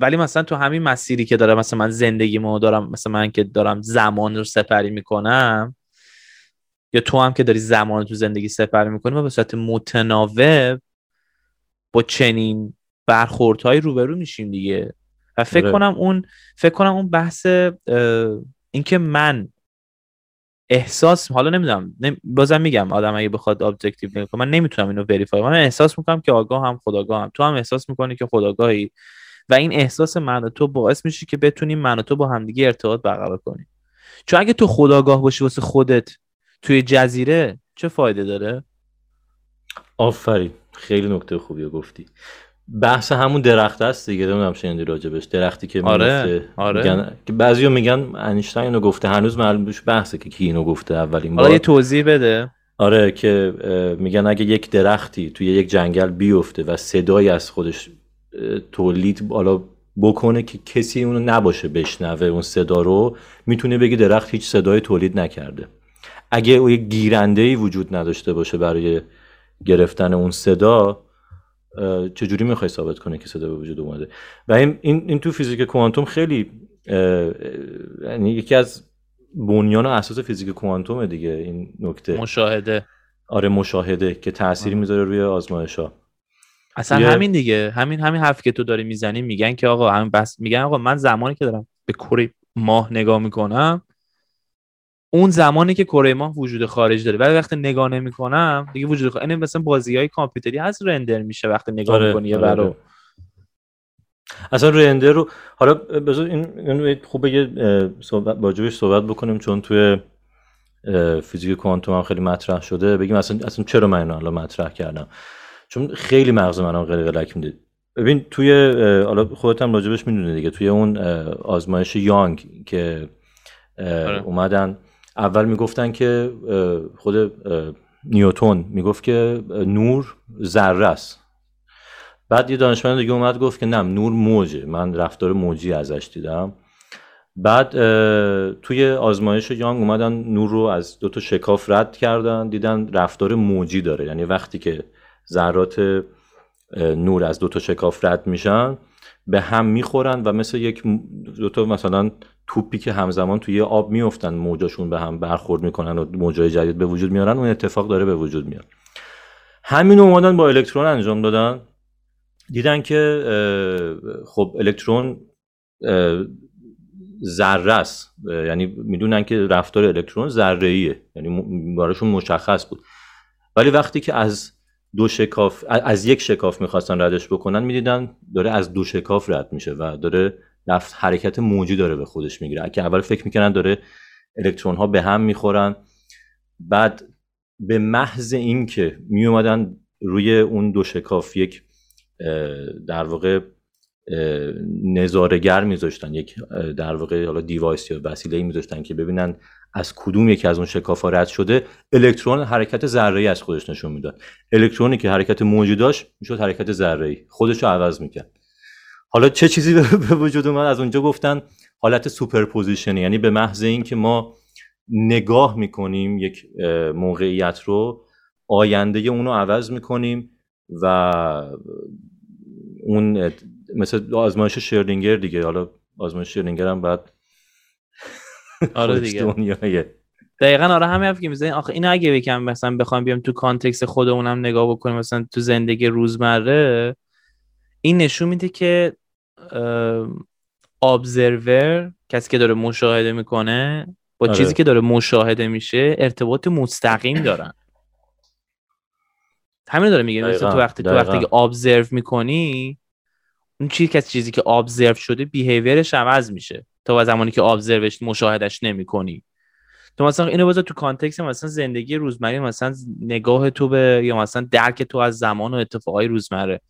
ولی مثلا تو همین مسیری که داره مثلا من زندگی ما دارم مثلا من که دارم زمان رو سپری می‌کنم یا تو هم که داری زمان تو زندگی سپری می‌کنی و به صورت متناوب با چنین برخوردهایی روبرو میشیم دیگه. و فکر آره. کنم اون فکر کنم اون بحث اینکه من احساس حالا نمی‌دونم بازم میگم آدم اگه بخواد objective کنه من نمی‌تونم اینو verify من احساس می‌کنم که آگاه هم خودآگاه هم تو هم احساس می‌کنی که خودآگاهی. و این احساس من و تو باعث میشه که بتونیم من و تو با همدیگه ارتباط برقرار کنیم. چون اگه تو خداگاه باشی واسه خودت توی جزیره چه فایده داره؟ آفرین. خیلی نکته خوبی گفتی. بحث همون درخت است دیگه نمی‌دونم شنیدی راجبش درختی که آره آره. میگن که بعضیا میگن انیشتین اینو گفته هنوز معلوم بشه بحثه که کی اینو گفته اولین بار. یه توضیح بده. آره که میگن اگه یک درختی توی یک جنگل بیفته و صدایی از خودش تولید بالا بکنه که کسی اونو نباشه بشنوه اون صدا رو می‌تونه بگه درخت هیچ صدای تولید نکرده. اگه او یک گیرنده ای وجود نداشته باشه برای گرفتن اون صدا چجوری می‌خوای ثابت کنه که صدا به وجود اومده؟ و این, این, تو فیزیک کوانتوم خیلی یعنی یکی از بنیان و اساس فیزیک کوانتوم دیگه این نکته. مشاهده. آره مشاهده که تأثیری می‌ذاره روی آزمایش ها اصلا همین دیگه. همین همین حرف که تو داری می‌زنی میگن که آقا همین بس میگن آقا من زمانی که دارم به کره ماه نگاه می‌کنم اون زمانی که کره ماه وجود خارج داره. ولی وقتی نگاه نمی‌کنم دیگه وجود خارج یعنی مثلا بازی های کامپیوتری هست رندر میشه وقتی نگاه آره، می‌کنی آره، برو. اصلا رندر رو حالا بذار این خوبه یه صحبت صحبت بکنیم چون توی فیزیک کوانتوم هم خیلی مطرح شده. بگیم اصلا اصلا چرا من اینو مطرح کردم؟ چون خیلی مغز منم قلقلک میده. ببین توی حالا خودت هم راجبش می‌دونی دیگه. توی اون آزمایش یانگ که آره. اومدن اول می‌گفتن که خود نیوتون می‌گفت که نور ذره است. بعد یه دانشمند دیگه اومد گفت که نه نور موجه. من رفتار موجی ازش دیدم. بعد توی آزمایش یانگ اومدن نور رو از دو تا شکاف رد کردن دیدن رفتار موجی داره. یعنی وقتی که ذرات نور از دو تا شکاف رد میشن به هم می‌خورن و مثل یک دو تا مثلا توپی که همزمان توی آب میفتن موجاشون به هم برخورد می‌کنن و موجای جدید به وجود میارن اون اتفاق داره به وجود میاد. همین اومدن با الکترون انجام دادن. دیدن که خب الکترون ذره است. یعنی می‌دونن که رفتار الکترون ذره ایه یعنی براشون مشخص بود. ولی وقتی که از دو شکاف از یک شکاف می‌خواستن ردش بکنن می‌دیدن داره از دو شکاف رد میشه و داره رفت حرکت موجی داره به خودش می‌گیره. که اول فکر می‌کنن داره الکترون ها به هم می‌خورن بعد به محض اینکه میومدن روی اون دو شکاف یک در واقع نظارگر میذاشتن یک در واقع حالا دیوایس یا وسیله میذاشتن که ببینن از کدوم یکی از اون شکاف رد شده الکترون حرکت ذره از خودش نشون می‌داد. الکترونی که حرکت موجی داشت می‌شد حرکت ذره خودش رو عوض می‌کرد. حالا چه چیزی *laughs* به وجود اومد؟ از اونجا گفتن حالت superposition یعنی به محض اینکه ما نگاه می‌کنیم یک موقعیت رو آینده اون رو عوض می‌کنیم و اون مثل آزمایش شرودینگر دیگه. حالا آزمایش شرلینگر هم بعد *laughs* آره دیگه. دقیقا آره همه حرف که می‌زنی. آخه این اگه بکن مثلا بخوام بیام تو کانتکست خودمونم نگاه بکنیم مثلا تو زندگی روزمره این نشون میده که ابزرور کسی که داره مشاهده می‌کنه با آره. چیزی که داره مشاهده میشه ارتباط مستقیم دارن. همین داره میگه. مثلا تو وقتی تو وقتی که ابزرو می‌کنی اون چیزی که چیزی که observe شده behavior ش عوض میشه. تا زمانی که observe ش مشاهدش نمی‌کنی. تو مثلا اینو بذار تو context مثلا زندگی روزمره مثلا نگاه تو به یا مثلا درک تو از زمان و اتفاقای روزمره.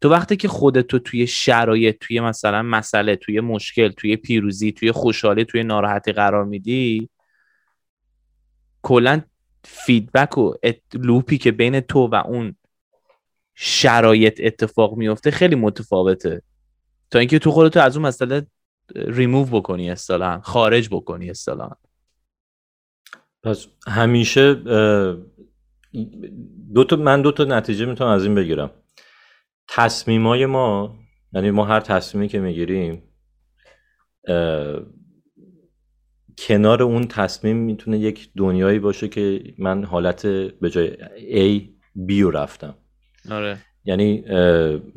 تو وقتی که خودتو توی شرایط توی مثلا مسئله توی مشکل توی پیروزی توی خوشحالی توی ناراحتی قرار میدی کلا feedback و loop ی که بین تو و اون شرایط اتفاق میفته خیلی متفاوته. تا اینکه تو خودتو از اون مسئله ریموو بکنی اصطلاحا خارج بکنی اصطلاحا. پس همیشه دو تا من دو تا نتیجه می‌تونم از این بگیرم. تصمیمای ما یعنی ما هر تصمیمی که می‌گیریم کنار اون تصمیم می‌تونه یک دنیایی باشه که من حالت به جای A B رو رفتم. آره. یعنی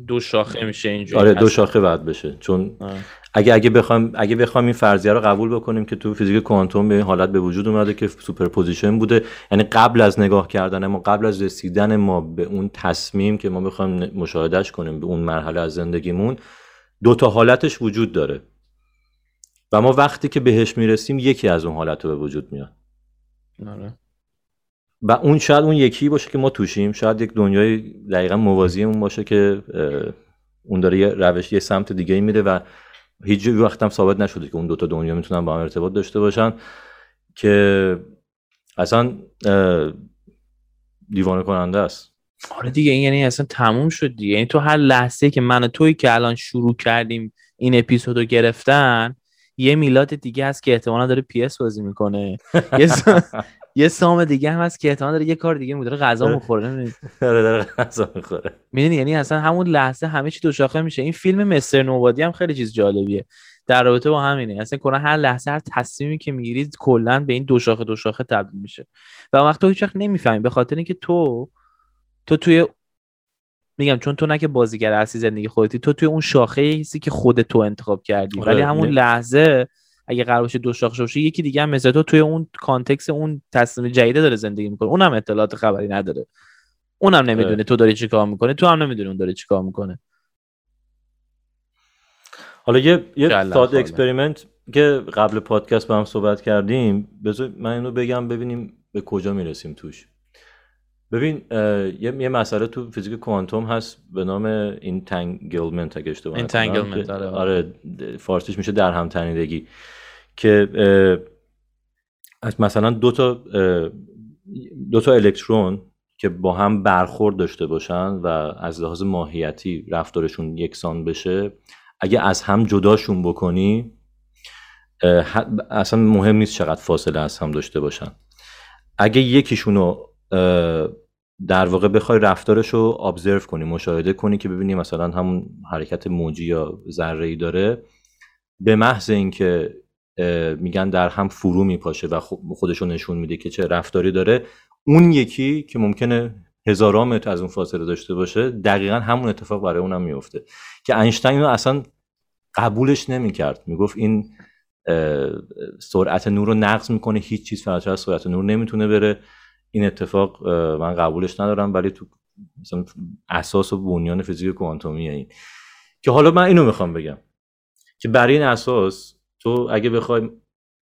دو شاخه میشه اینجوری. آره دو شاخه بعد بشه. چون اگه اگه بخوام اگه بخوام این فرضیه رو قبول بکنیم که تو فیزیک کوانتوم به این حالت به وجود اومده که superposition بوده. یعنی قبل از نگاه کردن ما قبل از رسیدن ما به اون تصمیم که ما بخوایم مشاهدهش کنیم به اون مرحله از زندگیمون دو تا حالتش وجود داره. و ما وقتی که بهش می‌رسیم یکی از اون حالت رو به وجود میاد. آره. و اون شاید اون یکی باشه که ما توشیم. شاید یک دنیای دقیقا موازی اون باشه که اون داره یه روش یه سمت دیگه میده و هیچ وقت هم ثابت نشده که اون دوتا دنیا می‌تونن با هم ارتباط داشته باشن که اصلا دیوانه کننده است. آره دیگه این یعنی اصلا تموم شد دیگه. یعنی تو هر لحظه که من و توی که الان شروع کردیم این اپیزود رو گرفتن یه میلاد دیگه هست که احتمالا داره PS بازی می‌کنه. *laughs* یه سام دیگه هم هست که احتمال داره یه کار دیگه داره غذا آره. می‌خوره داره *laughs* داره غذا می‌خوره. می‌دونی؟ یعنی اصلا همون لحظه همه چی دو شاخه میشه. این فیلم Mr. Nobody هم خیلی چیز جالبیه. در رابطه با همینه. اصلا کلا هر لحظه هر تصمیمی که می‌گیرید کلا به این دو شاخه دو شاخه تبدیل میشه. و وقت تو هیچ وقت نمی‌فهمی. به خاطر اینکه تو تو توی میگم چون تو نه که بازیگر اصلی زندگی خودتی تو توی اون شاخه هستی که خودت تو انتخاب کردی. آره، ولی همون لحظه اگه قرار باشه دو شاخه باشه یکی دیگه هم مثل تو توی اون context اون تصمیم جدیده داره زندگی می‌کنه. اونم اطلاعات خبری نداره. اونم نمی‌دونه آره. تو داری چیکار می‌کنه تو هم نمی‌دونی اون داره چیکار می‌کنه. حالا یه یه ساده experiment که قبل پادکست با هم صحبت کردیم بذار من اینو بگم ببینیم به کجا می‌رسیم توش. ببین یه مسئله تو فیزیک کوانتوم هست به نام entanglement اگه اشتباه نکنم آره. آره فارسیش میشه در هم تنیدگی که مثلا دو تا دو تا الکترون که با هم برخورد داشته باشن و از لحاظ ماهیتی رفتارشون یکسان بشه اگه از هم جداشون بکنی اصلا مهم نیست چقدر فاصله از هم داشته باشن اگه یکیشونو در واقع بخوای رفتارش رو ابزرو کنی مشاهده کنی که ببینی مثلا همون حرکت موجی یا ذره ای داره. به محض اینکه میگن در هم فرو میپاشه و خودشو نشون میده که چه رفتاری داره اون یکی که ممکنه هزاران متر از اون فاصله داشته باشه دقیقا همون اتفاق برای اونم میفته که اینشتین رو اصلا قبولش نمی‌کرد. می‌گفت این سرعت نور رو نقض می‌کنه هیچ چیز فراتر از سرعت نور نمی‌تونه بره. این اتفاق من قبولش ندارم ولی تو مثلا اساس و بنیان فیزیک کوانتومیه این. که حالا من اینو می‌خوام بگم. که برای این اساس تو اگه بخوای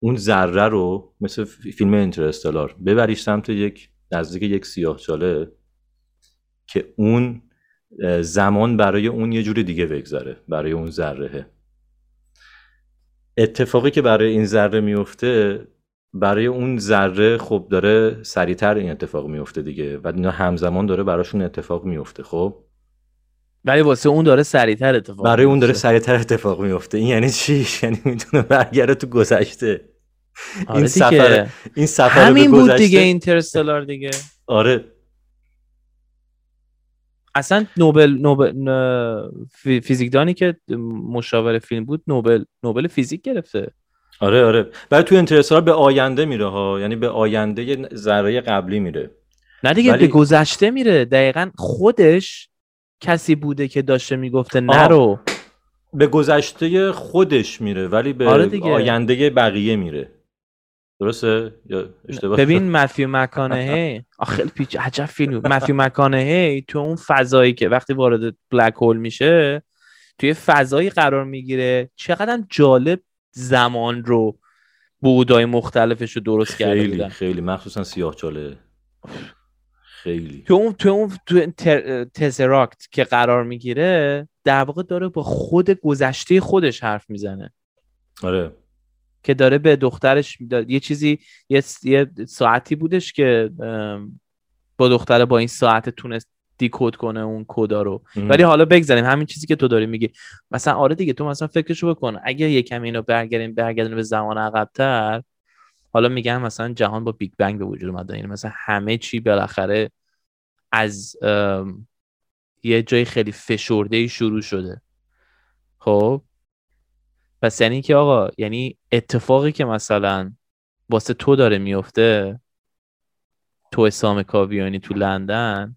اون ذره رو مثل فیلم اینترستلار ببریش سمت یک نزدیک یک سیاه چاله که اون زمان برای اون یه جور دیگه بگذره برای اون ذره. اتفاقی که برای این ذره میفته برای اون ذره خب داره سریعتر این اتفاق میفته دیگه و اینا همزمان داره براشون اتفاق میفته خب؟ ولی واسه اون داره سریعتر اتفاق برای اون داره سریعتر اتفاق میفته این یعنی چی؟ *laughs* یعنی می‌تونه برگره تو گذشته. آره این سفر این سفر همین بود دیگه اینترستلار دیگه. آره. اصلا نوبل نوبل فیزیکدانی که مشاور فیلم بود نوبل نوبل فیزیک گرفته. آره آره. برای تو اینترستلار به آینده میره ها. یعنی به آینده ذره قبلی میره. نه دیگه به گذشته میره. دقیقا خودش کسی بوده که داشته می‌گفته نرو. به گذشته خودش میره ولی به آره آینده بقیه میره. درسته؟ یا اشتباه؟ ببین *laughs* مفیو مکانه خیلی پیچ عجب فیلم مفیو مکانه تو اون فضایی که وقتی وارد بلک هول میشه توی فضایی قرار می‌گیره. چقدر جالب زمان رو بودای مختلفش رو درست کرده خیلی خیلی. مخصوصا سیاه چاله. خیلی. تو اون تو اون تو تزراکت که قرار می‌گیره در واقع داره با خود گذشته خودش حرف می‌زنه. آره. که داره به دخترش یه چیزی یه, یه ساعتی بودش که با دختر با این ساعت تونست دیکود کنه اون کدا رو. ولی حالا بگذاریم همین چیزی که تو داری میگی. مثلا آره دیگه تو مثلا فکرشو بکن. اگه یه کمی اینو برگردیم برگردیم به زمان عقبتر حالا میگم مثلا جهان با بیگ بنگ به وجود اومده یعنی مثلا همه چی بالاخره از یه جای خیلی فشرده شروع شده. خب؟ پس یعنی که آقا یعنی اتفاقی که مثلا واسه تو داره میفته تو سام کاویانی تو لندن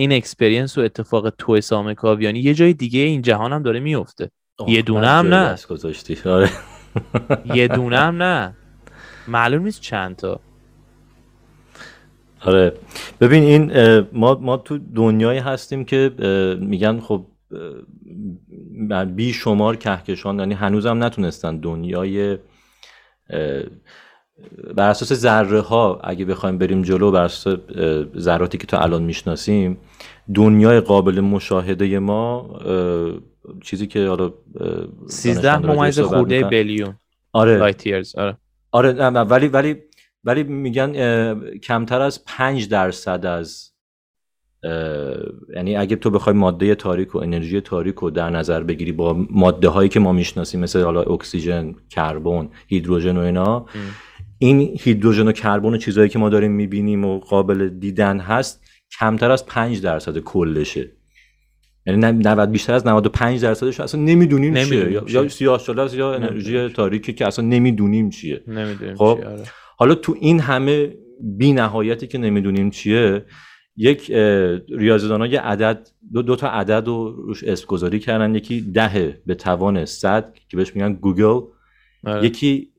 این experience و اتفاق تو سام کاویانی یه جای دیگه این جهان هم داره میفته. یه دونه هم نه. آره. *laughs* یه دونه هم نه. معلوم نیست چند تا. آره. ببین این ما ما تو دنیایی هستیم که میگن خب بی شمار کهکشان یعنی هنوزم نتونستن دنیای بر اساس ذره ها اگه بخوایم بریم جلو بر اساس ذراتی که تا الان می‌شناسیم دنیای قابل مشاهده ما چیزی که حالا 13 ممیز خورده بیلیون آره. آره. آره ولی ولی ولی میگن کمتر از 5 درصد از یعنی اگه تو بخوای ماده تاریک و انرژی تاریک رو در نظر بگیری با ماده هایی که ما می‌شناسیم مثل حالا اکسیژن کربن هیدروژن و اینا این هیدروژن و کربن و چیزهایی که ما داریم می‌بینیم و قابل دیدن هست کمتر از 5 درصد کلشه. یعنی 90 بیشتر از 95 درصدش اصلا نمی‌دونیم چیه. یا, یا سیاه شده یا انرژی تاریکی که اصلا نمی‌دونیم چیه. نمی‌دونیم خب چیه آره. حالا تو این همه بی نهایتی که نمی‌دونیم چیه یک ریاضیدان یه عدد دو, دو تا عدد رو روش اسم گذاری کردن. یکی ده به توان 100 که بهش میگن گوگل. آره. یکی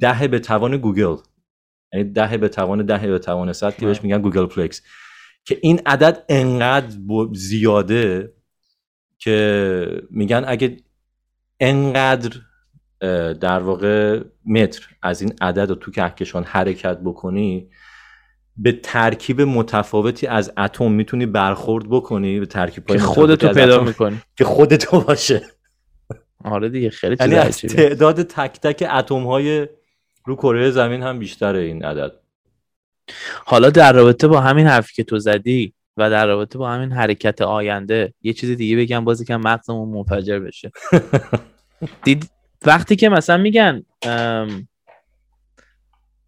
ده به توان googol. یعنی ده به توان ده به توان 100 که بهش میگن googolplex که این عدد انقدر زیاده که میگن اگه انقدر در واقع متر از این عدد رو تو کهکشان حرکت بکنی به ترکیب متفاوتی از اتم می‌تونی برخورد بکنی به ترکیب که خودتو پیدا می‌کنی. که خودتو باشه. آره دیگه خیلی یعنی از تعداد تک تک اتم های رو کره زمین هم بیشتره این عدد. حالا در رابطه با همین حرفی که تو زدی و در رابطه با همین حرکت آینده یه چیز دیگه بگم بازی که مغزمون منفجر بشه. *laughs* دید وقتی که مثلا میگن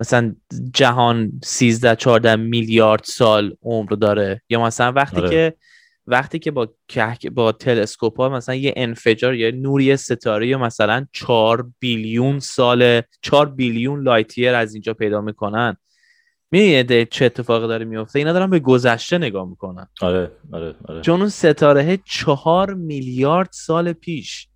مثلا جهان 13 14 میلیارد سال عمر داره یا مثلا وقتی آره. که وقتی که با با تلسکوپ ها مثلا یه انفجار یا نوری ستاره یا مثلا 4 بیلیون سال 4 بیلیون لایتیر از اینجا پیدا می‌کنن. می‌دونی چه اتفاقی داره میفته اینا دارن به گذشته نگاه می‌کنن. آره آره آره. چون اون ستاره 4 میلیارد سال پیش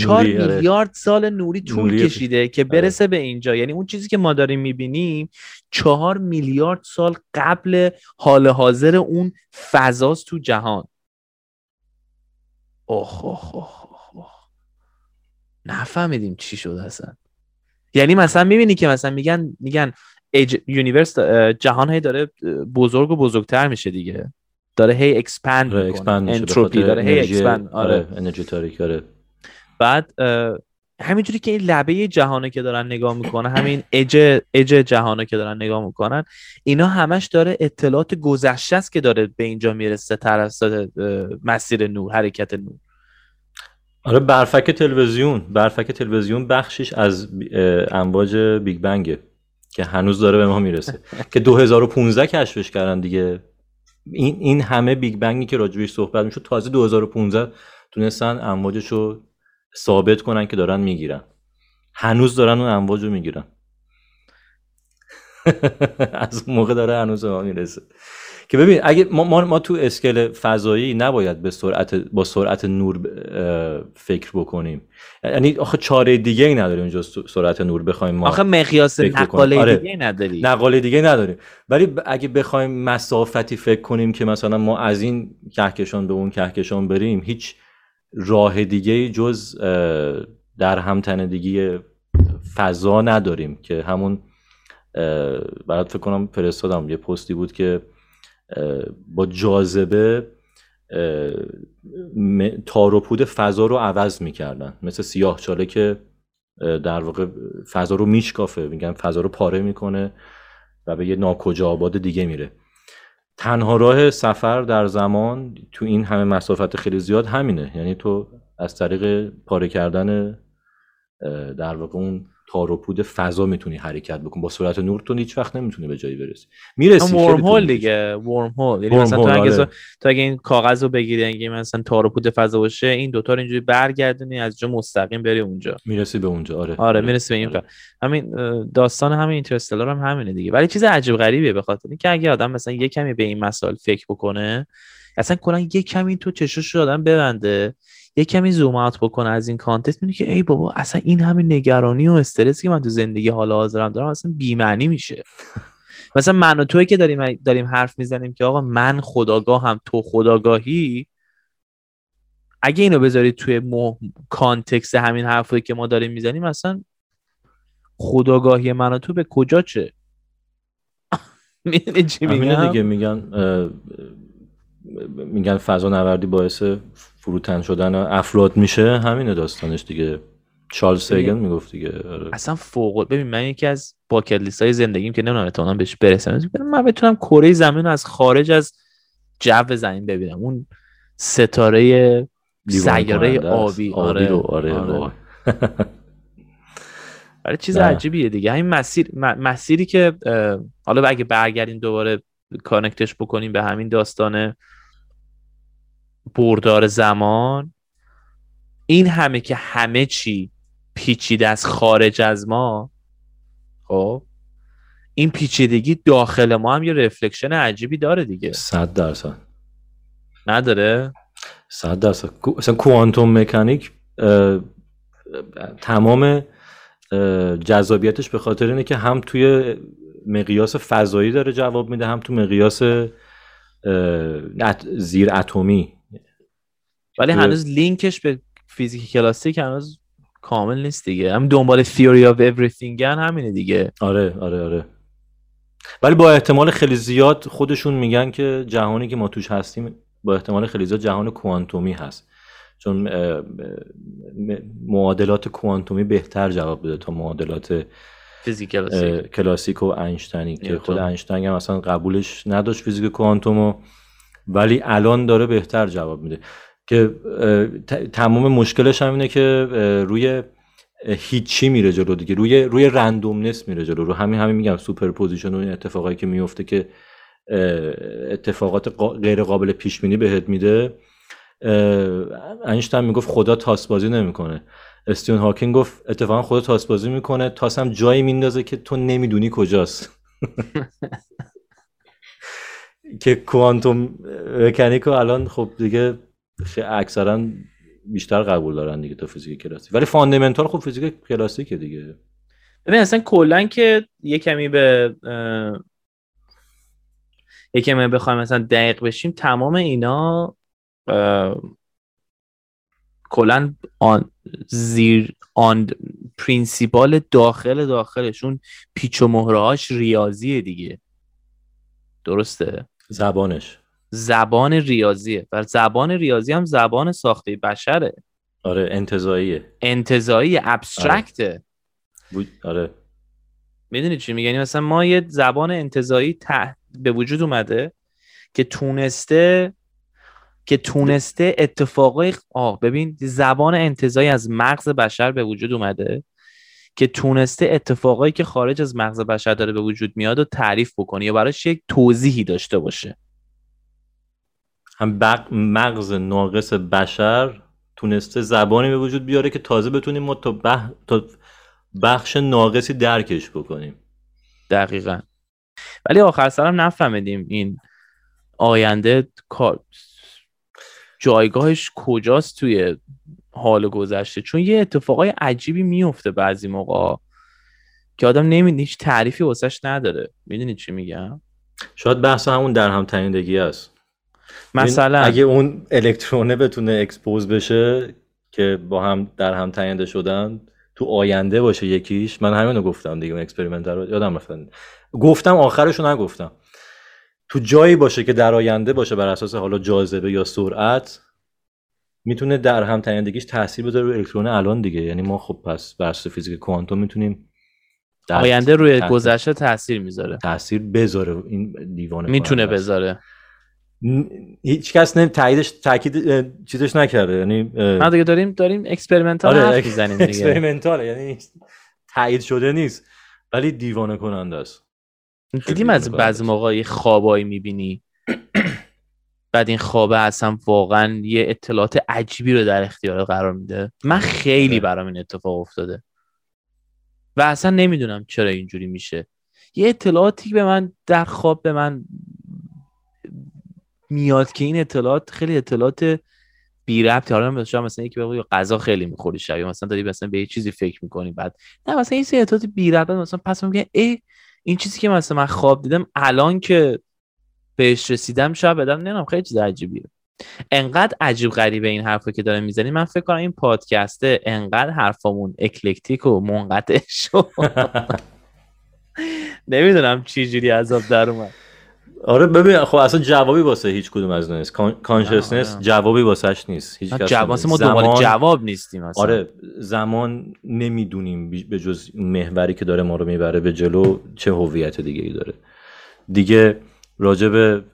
چهار آره. میلیارد سال نوری طول کشیده که آره. برسه به اینجا. یعنی اون چیزی که ما داریم می‌بینیم چهار میلیارد سال قبل حال حاضر اون فضاست تو جهان. اوه اوه اوه. نفهمیدیم چی شد اصلا. یعنی مثلا می‌بینی که مثلا میگن میگن universe جهان هی داره بزرگ و بزرگتر میشه دیگه. داره هی expand می‌کنه. انتروپی داره هی expand آره. انرژی تاریک آره. بعد همینجوری که این لبه جهانه که دارن نگاه می‌کنن همین اج اج جهانه که دارن نگاه می‌کنن اینا همش داره اطلاعات گذشته است که داره به اینجا می‌رسه توسط مسیر نور حرکت نور. آره برفک تلویزیون برفک تلویزیون بخشش از امواج Big Bang ه که هنوز داره به ما می‌رسه. *laughs* که 2015 کشفش کردن دیگه. این این همه Big Bang ی که راجبش صحبت می‌شد تازه 2015 تونستن امواجش رو ثابت کنن که دارن می‌گیرن. هنوز دارن اون امواج رو می‌گیرن. *laughs* از اون موقع داره هنوز ما می‌رسه. که ببین اگه ما, ما, تو اسکل فضایی نباید به سرعت با سرعت نور فکر بکنیم. یعنی آخه چاره دیگه ای نداریم اونجا سرعت نور بخوایم ما آخه مقیاس نقاله آره. دیگه نداریم نقاله دیگه نداریم. ولی اگه بخوایم مسافتی فکر کنیم که مثلا ما از این کهکشان به اون کهکشان بریم هیچ راه دیگه جز در همتنیدگی فضا نداریم که همون برات فکر کنم فرستادم. یه پستی بود که با جاذبه تار و پود فضا رو عوض می‌کردن. مثل سیاه چاله که در واقع فضا رو میشکافه. میگن فضا رو پاره می‌کنه و به یه ناکجا آباد دیگه میره. تنها راه سفر در زمان تو این همه مسافت خیلی زیاد همینه. یعنی تو از طریق پاره کردن در واقع اون تار و پود فضا می‌تونی حرکت بکن با سرعت نور تو هیچ وقت نمی‌تونی به جایی برسی. می‌رسی ورم هول دیگه ورم هول یعنی مثلا تو اگه آره. تو اگه این کاغذ رو بگیری اگه مثلا تار و پود فضا باشه این دوتا رو اینجوری برگردونی از جا مستقیم بری اونجا. می‌رسی به اونجا آره. آره, آره. می‌رسی به این آره. همین داستان همین اینترستلار هم همینه دیگه. ولی چیز عجیب غریبه به خاطر اینکه اگه آدم مثلا یه کمی به این مسائل فکر بکنه اصلا کلا یه کمی تو چشش آدم ببنده. یه کمی زوم اوت بکنه از این کانتکست می‌بینی که ای بابا اصلا این همین نگرانی و استرسی که من تو زندگی حال حاضرم دارم اصلا بی‌معنی میشه. مثلا من و توی که داریم داریم حرف می‌زنیم که آقا من خداگاه هم تو خداگاهی اگه اینو بذارید توی مو... context همین حرفی که ما داریم می‌زنیم اصلا خودآگاهی من و تو به کجا چه؟ *laughs* می‌دونی چی میگن دیگه میگن میگن فضا نوردی باعث فروتن شدن افراد میشه همین داستانش دیگه. چارلز سیگن می‌گفت دیگه آره. اصلا فوق ببین من یکی از bucket list های زندگیم که نمی‌دونم احتمالاً بهش برسم. من بتونم کره زمین از خارج از جو زمین ببینم. اون ستاره سیاره آبی. آره. رو. آره, آره. آره. *laughs* چیز عجیبیه دیگه. همین مسیر مسیری که حالا اگه برگردیم دوباره کانکتش بکنیم به همین داستان بردار زمان. این همه که همه چی پیچیده از خارج از ما خب این پیچیدگی داخل ما هم یه رفلکشن عجیبی داره دیگه. صد درصد. نداره؟ صد درصد. مثلا کوانتوم مکانیک تمام جذابیتش به خاطر اینه که هم توی مقیاس فضایی داره جواب میده هم تو مقیاس زیر اتمی. ولی هنوز لینکش به فیزیک کلاسیک هنوز کامل نیست دیگه. هم دنبال theory of everything همینه دیگه. آره آره آره. ولی با احتمال خیلی زیاد خودشون میگن که جهانی که ما توش هستیم با احتمال خیلی زیاد جهان کوانتومی هست. چون معادلات کوانتومی بهتر جواب بده تا معادلات فیزیک کلاسیک. و اینشتینی که خود اینشتین هم اصلا قبولش نداشت فیزیک کوانتومو ولی الان داره بهتر جواب میده. که تمام مشکلش هم اینه که روی هیچی میره جلو دیگه. روی روی randomness میره جلو. رو همین همین میگم superposition و این اتفاقایی که میفته که اتفاقات غیر قابل پیش بینی بهت میده. اینشتین می‌گفت خدا تاس بازی نمی‌کنه. استیون هاکینگ گفت اتفاقا خدا تاس بازی می‌کنه. تاس هم جایی میندازه که تو نمی‌دونی کجاست. *laughs* که quantum mechanic و الان خب دیگه اکثرا بیشتر قبول دارن دیگه تا فیزیک کلاسیک ولی fundamental خب فیزیک کلاسیکه دیگه. ببین اصلا کلا که یه کمی به یه کمی بخوایم مثلا دقیق بشیم تمام اینا کلا آن زیر آن principle داخل داخلشون پیچ و مهرهاش ریاضیه دیگه. درسته؟ زبانش. زبان ریاضیه. و زبان ریاضی هم زبان ساخته بشره. آره انتظاییه. انتظایی ابسترکته. آره, آره. می‌دونی چی میگنی مثلا ما یه زبان انتظایی ته به وجود اومده که تونسته که تونسته اتفاقای آه ببین زبان انتظایی از مغز بشر به وجود اومده که تونسته اتفاقایی که خارج از مغز بشر داره به وجود میاد و تعریف بکنه یا براش یک توضیحی داشته باشه. هم مغز ناقص بشر تونسته زبانی به وجود بیاره که تازه بتونیم ما تا, بح... تا بخش ناقصی درکش بکنیم. دقیقا. ولی آخر سرم نفهمیدیم این آینده کار جایگاهش کجاست توی حال گذشته. چون یه اتفاقای عجیبی میفته بعضی موقع. که آدم نمی‌دونه هیچ تعریفی واسش نداره. می‌دونی چی میگم؟ شاید بحث همون در هم تنیدگی است. مثلا. اگه اون الکترونه بتونه expose بشه که با هم در هم تنیده شدن تو آینده باشه یکیش. من همینو گفتم دیگه اون experiment رو. یادم رفت گفتم آخرشو نگفتم. تو جایی باشه که در آینده باشه بر اساس حالا جاذبه یا سرعت می‌تونه در هم تنیدگیش تاثیر بذاره روی الکترون الان دیگه. یعنی ما خب پس بر اساس فیزیک کوانتوم می‌تونیم آینده روی گذشته تاثیر می‌ذاره. تاثیر بذاره. این دیوانه می‌تونه بذاره. هیچ کس نه تاییدش تاکید چیزش نکرده. یعنی ما دیگه داریم داریم experimental آره حرف می‌زنیم *laughs* دیگه. experimental یعنی تایید شده نیست. ولی دیوانه کننده است دیدیم از بعضی موقع یه خوابایی می‌بینی. *clears throat* بعد این خوابه اصلا واقعا یه اطلاعات عجیبی رو در اختیار قرار میده. من خیلی آره. برام این اتفاق افتاده. و اصلا نمی‌دونم چرا اینجوری میشه. یه اطلاعاتی به من در خواب به من میاد که این اطلاعات خیلی اطلاعات بی ربطی. حالا مثلا مثلا یکی بگو غذا خیلی می‌خوری شب یا مثلا داری مثلا به یه چیزی فکر می‌کنی بعد نه مثلا این سری اطلاعات بی ربط مثلا پس میگه ای این چیزی که مثلا من خواب دیدم الان که بهش رسیدم شب بدم نمی‌دونم. خیلی چیز عجیبیه. انقدر عجیب غریبه این حرفا که داره می‌زنی من فکر کنم این پادکسته انقدر حرفامون اکلکتیک و منقطع شد. *laughs* نمی‌دونم چی جوری عذاب در اومد. آره ببین خب اصلا جوابی واسه هیچ کدوم از نیست. کانشسنس جوابی واسهش نیست. هیچ کس جواب ما دنبال جواب نیستیم اصلا. آره زمان نمی‌دونیم به جز محوری که داره ما رو می‌بره به جلو چه هویت دیگه ای داره. دیگه راجب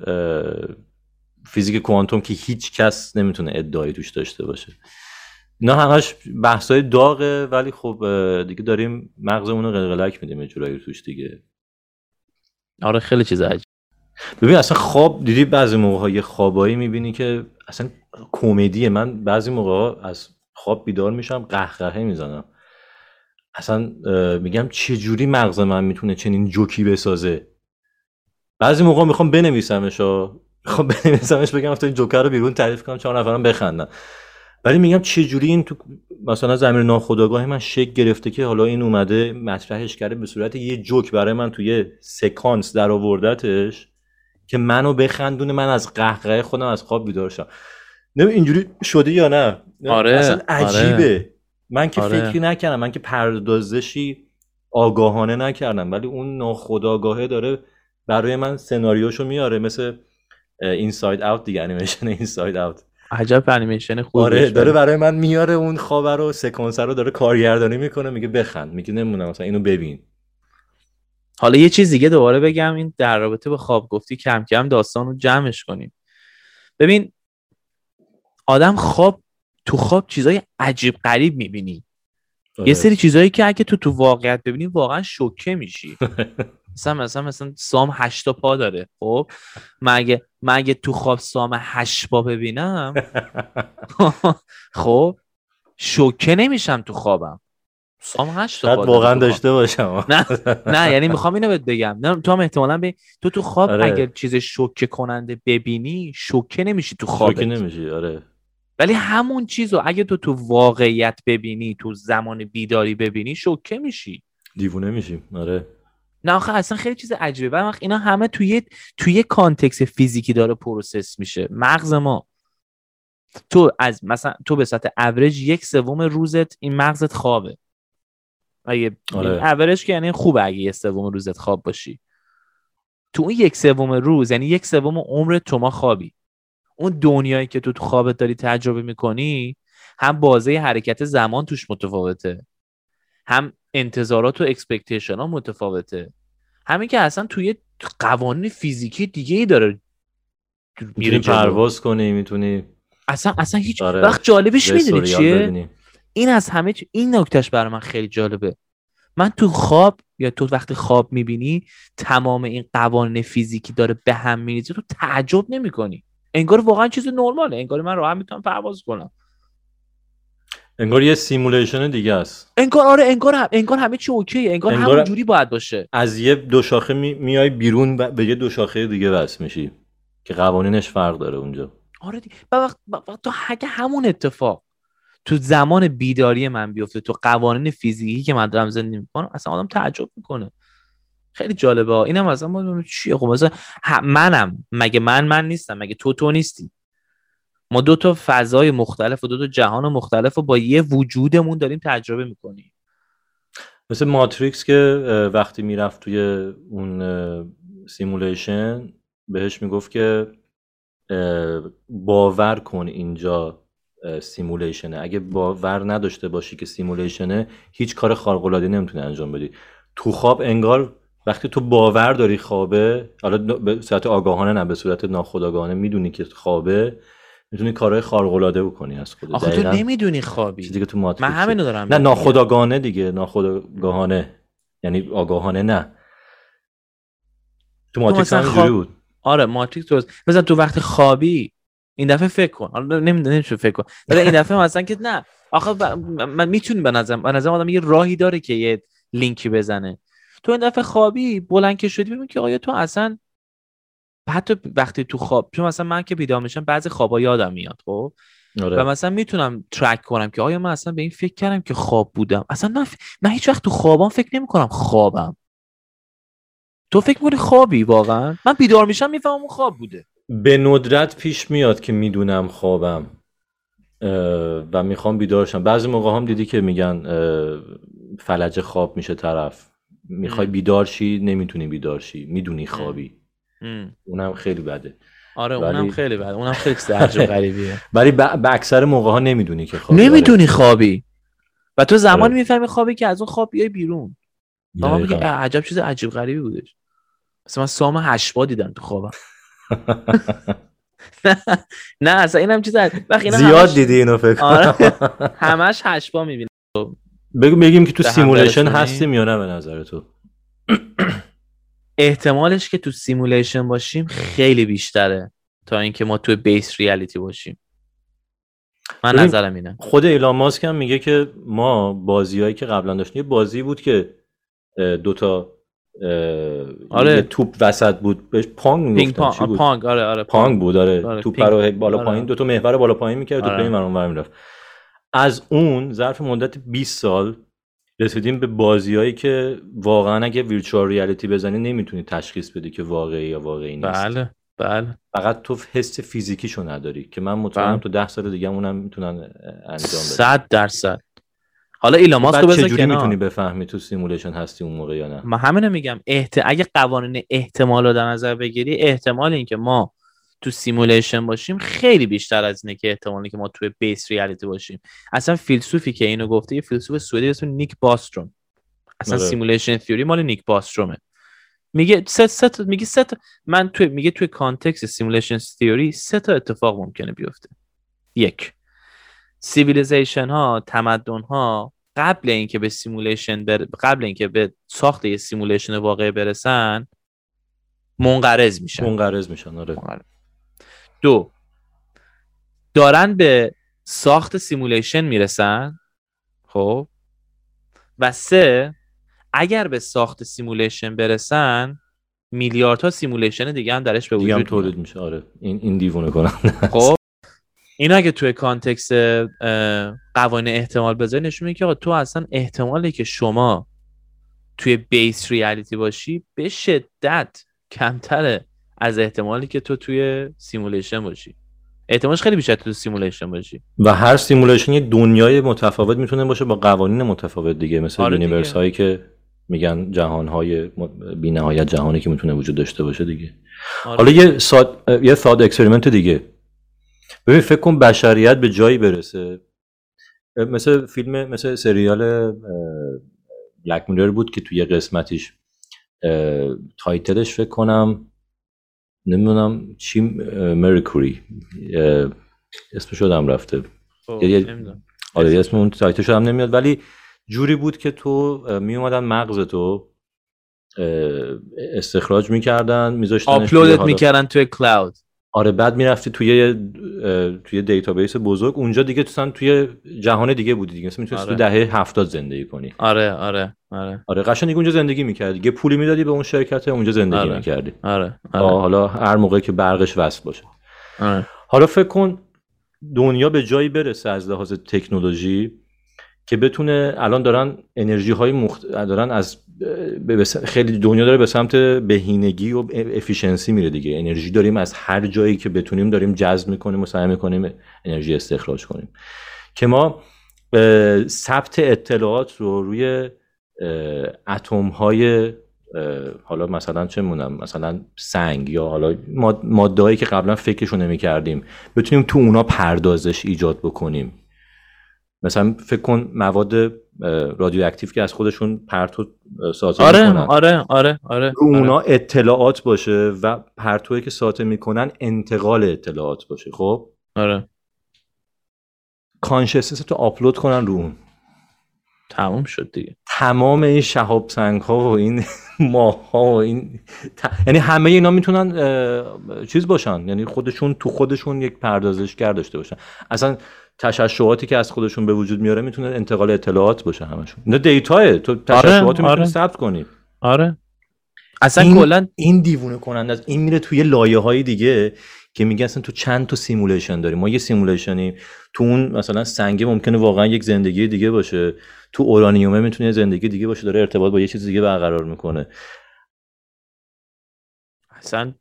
فیزیک کوانتوم که هیچ کس نمی‌تونه ادعایی توش داشته باشه. نه همش بحثای داغه ولی خب دیگه داریم مغزمون رو قلقلک میدیم جورایی توش دیگه. آره خیلی چیز عجیب. ببین اصلا خواب دیدی بعضی موقع ها یه خوابایی می‌بینی که اصلا کمدیه من بعضی موقع از خواب بیدار میشم قهقهه می‌زنم. اصلا میگم چه جوری مغز من می‌تونه چنین جوکی بسازه؟ بعضی موقع می‌خوام بنویسمش می‌خوام بنویسمش بگم این جوکر رو بیرون تعریف کنم چهار نفرم بخندن. ولی میگم چه جوری این تو مثلا زمین ناخودآگاه من شک گرفته که حالا این اومده مطرحش کرده به صورت یه جوک برای من توی سکانس در آوردتش که منو بخندونه من از قهقه خودم از خواب بیدار شم نه اینجوری شده یا نه؟ آره اصلا عجیبه. آره. من که آره. فکری نکردم من که پردازشی آگاهانه نکردم ولی اون ناخودآگاهه داره برای من سناریوشو میاره مثل Inside Out دیگه انیمیشن Inside Out عجب انیمیشن خوبه آره داره. برای من میاره اون خواب رو سکانس رو داره کارگردانی می‌کنه میگه بخند میگه نمونم مثلا اینو ببین. حالا یه چیز دیگه دوباره بگم این در رابطه به خواب گفتی کم کم داستان رو جمعش کنیم. ببین آدم خواب تو خواب چیزای عجیب غریب می‌بینی. یه سری چیزهایی که اگه تو تو واقعیت ببینی واقعا شوکه میشی. *laughs* مثلا مثلا مثلا سام هشتا پا داره خب؟ من اگه, تو خواب سام هشت پا ببینم *laughs* *laughs* خب؟ شوکه نمیشم تو خوابم. سام هشت تا واقعا داشته باشم. نه نه یعنی می‌خوام اینو بهت بگم. نه تو هم احتمالا به تو تو خواب آره. اگر چیز شوکه کننده ببینی شوکه نمیشی تو خواب شوکه نمیشی آره. ولی همون چیز رو اگه تو تو واقعیت ببینی تو زمان بیداری ببینی شوکه میشی. دیوونه میشی آره. نه آخه اصلا خیلی چیز عجیبه. وقت اینا همه توی توی context فیزیکی داره پروسس میشه. مغز ما. تو از مثلا تو به سطح اوریج یک سوم روزت این مغزت خوابه. اگه آره. که یعنی خوبه اگه یک سوم روزت خواب باشی. تو اون یک سوم روز یعنی یک سوم عمر تو ما خوابی. اون دنیایی که تو تو خوابت داری تجربه می‌کنی هم بازه حرکت زمان توش متفاوته. هم انتظارات و expectation ها متفاوته. همین که اصلا توی قوانین فیزیکی دیگه ای داره می‌تونی پرواز کنی می‌تونی اصلا اصلا هیچ آره. وقت جالبش می‌دونی چیه؟ این از همه این نکتهش برای من خیلی جالبه. من تو خواب یا تو وقتی خواب می‌بینی تمام این قوانین فیزیکی داره به هم میریزه تو تعجب نمی‌کنی. انگار واقعا چیز نرماله. انگار من راحت می‌تونم پرواز کنم. انگار یه simulation دیگه است. انگار آره انگار انگار همه چی اوکیه. انگار, انگار همون جوری باید باشه. از یه دو شاخه می... میای بیرون به یه دو شاخه دیگه وصل میشی. که قوانینش فرق داره اونجا. آره دی... وقت... وقت تو اگه همون اتفاق تو زمان بیداری من بیفته تو قوانین فیزیکی که من دارم زندگی می‌کنم اصلا آدم تعجب می‌کنه. خیلی جالبه. اینم اصلا چیه؟ خب مثلا منم. مگه من من نیستم؟ مگه تو تو نیستی؟ ما دو تا فضای مختلف و دو تا جهان مختلف و با یه وجودمون داریم تجربه می‌کنیم. مثل ماتریکس که وقتی می‌رفت توی اون simulation بهش می‌گفت که باور کن اینجا. simulation ه اگه باور نداشته باشی که simulation ه هیچ کار خارق‌العاده نمی‌تونی انجام بدی. تو خواب انگار وقتی تو باور داری خوابه حالا به صورت آگاهانه نه به صورت ناخودآگاهانه می‌دونی که خوابه می‌تونی کارهای خارق العاده بکنی از خودت. آخه تو نمی‌دونی خوابی. چیزی که تو من همینو دارم نه ناخودآگاهانه دیگه ناخودآگاهانه. یعنی آگاهانه نه. تو ماتریکس هم خواب... بود. آره ماتریکس درست. مثلا تو وقت خوابی این دفعه فکر کن. حالا نمی‌دونم فکر کن. ولی این دفعه مثلا که نه. آخه ب... من می‌تونی به نظرم به نظرم آدم یه راهی داره که یه لینکی بزنه. تو این دفعه خوابی بلند که شدی ببین که آیا تو اصلا حتی وقتی تو خواب چون مثلا من که بیدار میشم بعضی خوابا یادم میاد خب؟ آره. و مثلا می‌تونم ترک کنم که آیا من اصلا به این فکر کردم که خواب بودم. اصلا من, من هیچ وقت تو خوابام فکر نمی کنم خوابم. تو فکر می‌کنی خوابی واقعا؟ من بیدار میشم می‌فهمم اون خواب بوده. به ندرت پیش میاد که می‌دونم خوابم و می‌خوام بیدار شم. بعضی موقع هم دیدی که میگن فلج خواب میشه طرف. می‌خوای بیدار شی نمی‌تونی بیدار شی. می‌دونی خوابی. اونم خیلی بده. آره اونم خیلی بده. اونم خیلی عجب غریبیه. *laughs* ولی به اکثر موقع ها نمی‌دونی که خوابی. نمی‌دونی خوابی. و تو زمانی آره. می‌فهمی خوابی که از اون خواب بیای بیرون. اما میگه عجب چیز عجیب غریبی بودش. مثلا من سام هشت با دیدم تو خوابم. نه اصلا اینم چیز زیاد دیدی اینو فکر آره. همش هشت پا می‌بینی. بگو بگیم که تو simulation هستیم یا نه به نظر تو؟ احتمالش که تو simulation باشیم خیلی بیشتره تا اینکه ما تو base reality باشیم. من نظرم اینه. خود ایلان ماسک هم میگه که ما بازیایی که قبلا داشتیم یه بازی بود که دوتا آره. توپ وسط بود. بهش Pong می‌گفتن. چی بود؟ Pong. آره آره Pong. بود آره, آره. توپ رو بالا آره. پایین دو تا محور بالا پایین می‌کرد آره. توپ این ور می‌رفت. از اون ظرف مدت 20 سال رسیدیم به بازیایی که واقعا اگه virtual reality بزنی نمی‌تونی تشخیص بدی که واقعی یا واقعی نیست. بله بله. فقط تو حس فیزیکیشو نداری که من مطمئنم بله. تو ده سال دیگه اونم می‌تونن انجام بدن. 100 درصد. حالا ایلان ماسک رو کنار. می‌تونی بفهمی تو simulation هستی اون موقع یا نه؟ من همینو میگم احت... اگه قوانین احتمال رو در نظر بگیری احتمال اینکه ما تو simulation باشیم خیلی بیشتر از اینه که احتمالی که ما تو base reality باشیم. اصلا فیلسوفی که اینو گفته یه فیلسوف سوئدی اسم نیک باستروم اصلا simulation theory مال نیک باسترومه میگه سه سه میگه سه من تو میگه توی context simulation theory سه تا اتفاق ممکنه بیفته. یک. civilization ها تمدن ها قبل اینکه به simulation بر... قبل اینکه به ساخت یه simulation واقعی برسن منقرض میشن. منقرض میشن آره. دو دارن به ساخت simulation می‌رسن خب؟ و سه اگر به ساخت simulation برسن میلیاردها simulation دیگه هم درش به وجود تولید میشه آره. این این دیوونه کنن خب؟ این اگه توی context قوانین احتمال بذاری نشون میده که تو اصلا احتمالی که شما توی base reality باشی به شدت کمتره از احتمالی که تو توی simulation باشی. احتمالش خیلی بیشتر تو simulation باشی. و هر simulation یه دنیای متفاوت می‌تونه باشه با قوانین متفاوت دیگه مثل آره universe هایی که میگن جهان های بی نهایت جهانی که می‌تونه وجود داشته باشه دیگه. آره. حالا یه thought یه thought experiment دیگه. ببین فکر کن بشریت به جایی برسه. مثل فیلم مثل سریال Black Mirror بود که توی قسمتیش title ش فکر کنم نمی‌دونم چی Mercury اسمش شدم رفته. خب، آره اسم اون title ش هم نمیاد. ولی جوری بود که تو می اومدن مغز تو استخراج می‌کردن میذاشتن آپلودت می‌کردن توی cloud. آره بعد می‌رفتی توی توی database بزرگ اونجا دیگه تو توی جهان دیگه بودی دیگه مثلا می‌تونستی آره. تو دهه هفتاد زندگی کنی آره آره آره آره قشنگ اونجا زندگی می‌کردی یه پولی می‌دادی به اون شرکت اونجا زندگی آره. می‌کردی آره. آره. حالا هر موقع که برقش وصل باشه آره. حالا فکر کن دنیا به جایی برسه از لحاظ تکنولوژی که بتونه الان دارن انرژی های مخت... دارن از خیلی دنیا داره به سمت بهینگی و efficiency میره دیگه. انرژی داریم از هر جایی که بتونیم داریم جذب می‌کنیم و سعی می‌کنیم انرژی استخراج کنیم. که ما ثبت اطلاعات رو روی اتم های حالا مثلا چه می‌دونم مثلا سنگ یا حالا مادهایی که قبلا فکرشو نمی کردیم بتونیم تو اونا پردازش ایجاد بکنیم. مثلا فکر کن مواد رادیواکتیو که از خودشون پرتو ساطع آره، می‌کنن. آره آره آره. رو اونا اطلاعات باشه و پرتوی که ساطع می‌کنن انتقال اطلاعات باشه خب؟ آره. کانشسنس تو آپلود کنن رو اون. تمام شد دیگه. تمام این شهاب سنگ ها و این *laughs* ماه ها و این یعنی همه اینا می‌تونن چیز باشن. یعنی خودشون تو خودشون یک پردازشگر داشته باشن. اصلا تشعشعاتی که از خودشون به وجود میاره می‌تونه انتقال اطلاعات باشه همشون. نه دیتاه تو تشعشعات آره، آره. ثبت کنی. آره. اصلا این کلا این دیوونه کننده است. این میره توی لایه های دیگه که میگه اصلا تو چند تا simulation داریم؟ ما یه simulation ی تو اون مثلا سنگ ممکنه واقعا یک زندگی دیگه باشه. تو اورانیومه می‌تونه زندگی دیگه باشه داره ارتباط با یه چیز دیگه برقرار می‌کنه. اصلا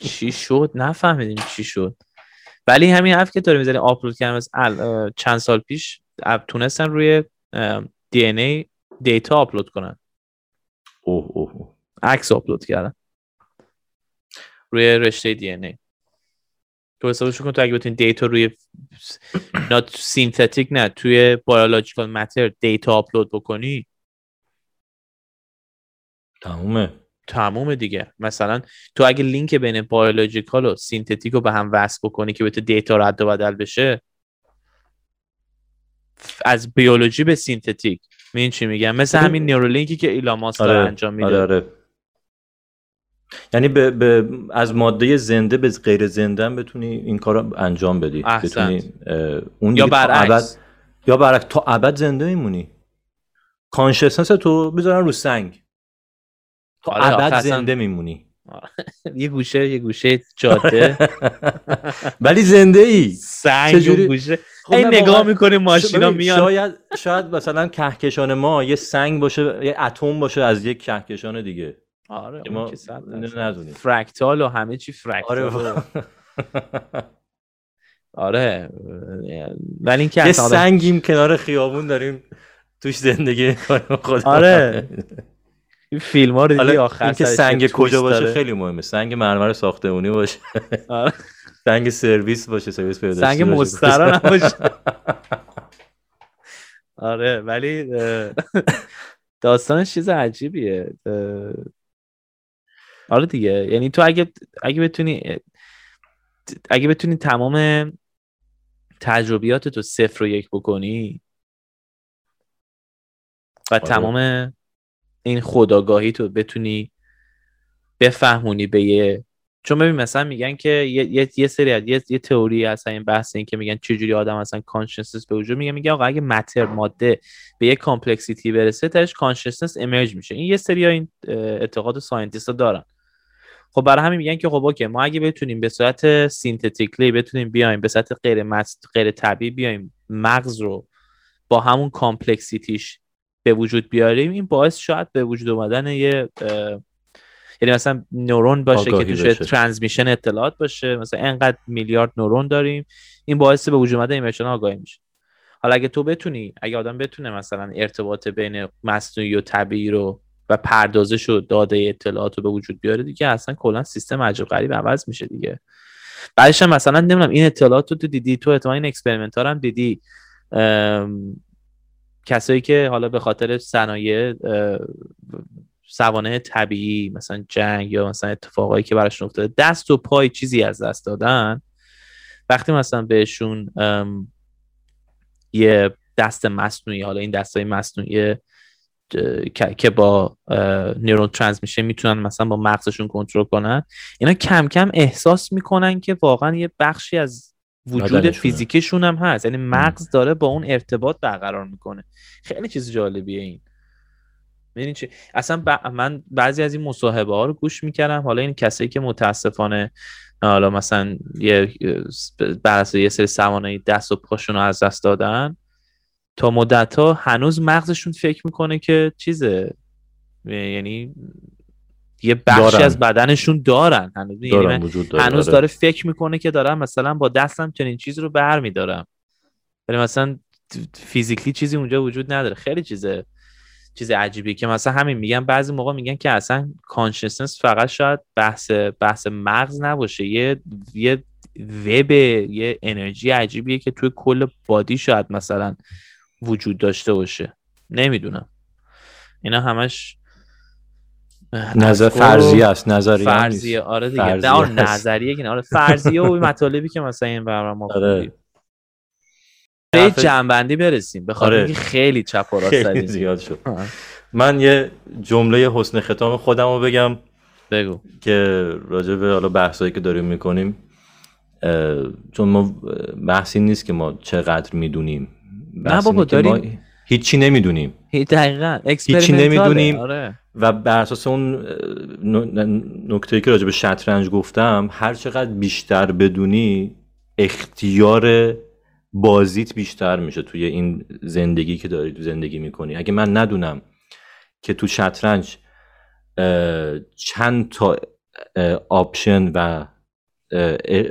چی شد؟ نفهمیدیم چی شد. ولی همین حرف که داره می‌زنی آپلود کردن از چند سال پیش تونستن روی DNA data آپلود کنن. اوه اوه عکس آپلود کردن. روی رشته DNA. تو حسابش کن تو اگه بتونی data روی not synthetic نه توی biological matter data آپلود بکنی. تمومه. تموم دیگه. مثلا تو اگه لینک بین biological و synthetic رو به هم وصل بکنی که بتونه data رد و بدل بشه از بیولوژی به synthetic. این چی میگم؟ مثل همین Neuralink ی که ایلان ماسک آره. انجام میده. آره آره. یعنی به, به از ماده زنده به غیر زنده بتونی این کار رو انجام بدی. بتونی اون یا برعکس. یا برعکس تا ابد زنده میمونی. consciousness تو بذارن رو سنگ. تو آره ابد زنده میمونی. *laughs* یه گوشه یه گوشه جاده. *laughs* ولی زنده ای سنگ چجوری... گوشه. خب این نگاه می‌کنیم ماشینا میان. شاید شاید مثلا کهکشان ما یه سنگ باشه یه اتم باشه از یک کهکشان دیگه. آره ما ندونیم. فرکتال و همه چی فرکتال آره آره. ولی اینکه یه سنگیم کنار خیابون داریم توش زندگی کنیم خدا آره. این فیلم ها رو دیدی؟ آخر که سنگ کجا باشه خیلی مهمه. سنگ مرمر ساختمونی باشه. آره. سنگ سرویس باشه سرویس پیدا سنگ مسترا نباشه. *laughs* آره ولی داستانش چیز عجیبیه. آره دیگه. یعنی تو اگه اگه بتونی اگه بتونی تمام تجربیات تو صفر و یک بکنی و آره. تمام این خداگاهی تو بتونی بفهمونی به یه چون ببین مثلا میگن که یه, یه،, سری یه،, یه تئوری هست این بحث این که میگن چجوری آدم اصلا consciousness به وجود میگه میگه آقا اگه matter ماده به یه complexity برسه توش consciousness emerge میشه. این یه سری این اعتقاد scientist دارن. خب برای همین میگن که خب okay ما اگه بتونیم به صورت synthetically بتونیم بیایم به صورت غیر غیر طبیعی بیایم مغز رو با همون complexity ش به وجود بیاریم این باعث شاید به وجود اومدن یه یعنی مثلا نورون باشه که توش transmission اطلاعات باشه مثلا انقدر میلیارد نورون داریم این باعث به وجود اومدن emission آگاهی میشه. حالا اگه تو بتونی اگه آدم بتونه مثلا ارتباط بین مصنوعی و طبیعی رو و پردازش و داده اطلاعات رو به وجود بیاره دیگه اصلا کلا سیستم عجیب غریب عوض میشه دیگه. بعدش هم مثلا نمی‌دونم این اطلاعات رو تو دیدی؟ تو احتمال این experiment هم دیدی. کسایی که حالا به خاطر صنایع سوانه طبیعی مثلا جنگ یا مثلا اتفاقایی که براشون افتاده دست و پای چیزی از دست دادن. وقتی مثلا بهشون یه دست مصنوعی حالا این دستای مصنوعی که با نیورون ترانسمیشن می‌تونن مثلا با مغزشون کنترل کنن اینا کم کم احساس می‌کنن که واقعا یه بخشی از وجود فیزیکشون هم هست. یعنی مغز داره با اون ارتباط برقرار می‌کنه. خیلی چیز جالبیه این. ببینید چی؟ اصلا من بعضی از این مصاحبه ها رو گوش می‌کردم. حالا این کسایی که متاسفانه حالا مثلا یه بر یه سری سوانه دست و پاشون رو از دست دادن تا مدت ها هنوز مغزشون فکر می‌کنه که چیزه. یعنی یه بخشی از بدنشون دارن. هنوز, یعنی هنوز آره. داره فکر می‌کنه که دارم مثلا با دستم چنین چیز رو بر میدارم. ولی مثلا physically چیزی اونجا وجود نداره. خیلی چیزه چیز عجیبی که مثلا همین میگن بعضی موقع میگن که اصلا consciousness فقط شاید بحث بحث مغز نباشه. یه یه vibe یه انرژی عجیبیه که توی کل body شاید مثلا وجود داشته باشه. نمی‌دونم. اینا همش نظر فرضیه است نظریه فرضیه آره دیگه. فرضیه نظریه آره فرضیه و *laughs* مطالبی که مثلا این برنامه ما آره. به جنبندی برسیم. به خاطر آره. خیلی چپ و راست زیاد شد. من یه جمله حسن ختام خودم رو بگم بگو. که راجع به حالا بحثایی که داریم می‌کنیم چون ما بحثی نیست که ما چقدر می‌دونیم. نه بابا داریم. هیچی نمی‌دونیم. دقیقا. هیچی نمی‌دونیم. آره. و بر اساس اون نکته که راجع به شطرنج گفتم هر چقدر بیشتر بدونی اختیار بازیت بیشتر میشه توی این زندگی که داری تو زندگی می‌کنی. اگه من ندونم که تو شطرنج چند تا option و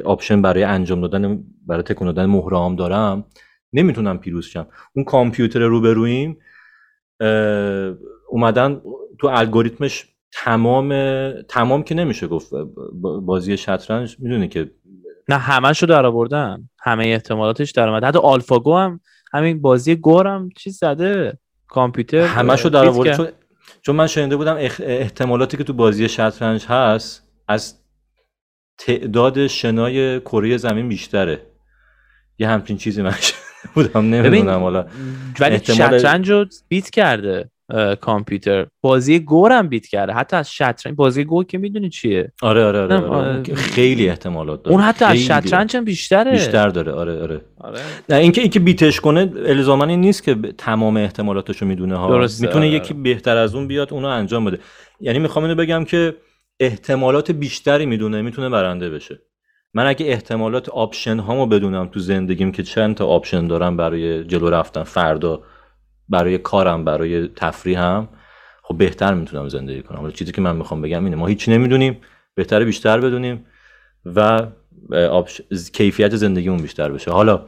option برای انجام دادن برای تکون دادن مهرام دارم نمی‌تونم پیروز شم. اون کامپیوتر روبرویم اومدن تو الگوریتمش تمام تمام که نمیشه گفت بازی شطرنج می‌دونه که نه همشو در آوردن. همه احتمالاتش در اومد. حتی آلفاگو هم همین بازی گور هم چیز زده. کامپیوتر همشو در آورد. چون چون من شنیده بودم احتمالاتی که تو بازی شطرنج هست از تعداد شنای کره زمین بیشتره. یه همچین چیزی من *laughs* بودم نمی‌دونم حالا. ولی شطرنج رو بیت کرده. کامپیوتر. بازی گور هم بیت کرده. حتی از شطرنج. بازی گور که می‌دونی چیه؟ آره آره آره, آره. خیلی احتمالات داره. اون حتی از شطرنج هم بیشتره. بیشتر داره. آره آره, آره. نه اینکه اینکه بیتش کنه الزاما این نیست که تمام احتمالاتشو می‌دونه ها. می‌تونه آره. یکی بهتر از اون بیاد اونو انجام بده. یعنی می‌خوام اینو بگم که احتمالات بیشتری می‌دونه می‌تونه برنده بشه. من اگه احتمالات option هامو بدونم تو زندگیم که چند تا option دارم برای جلو رفتن فردا برای کارم برای تفریحم خب بهتر می‌تونم زندگی کنم. ولی چیزی که من می‌خوام بگم اینه ما هیچی نمی‌دونیم بهتره بیشتر بدونیم و کیفیت زندگیمون بیشتر بشه. حالا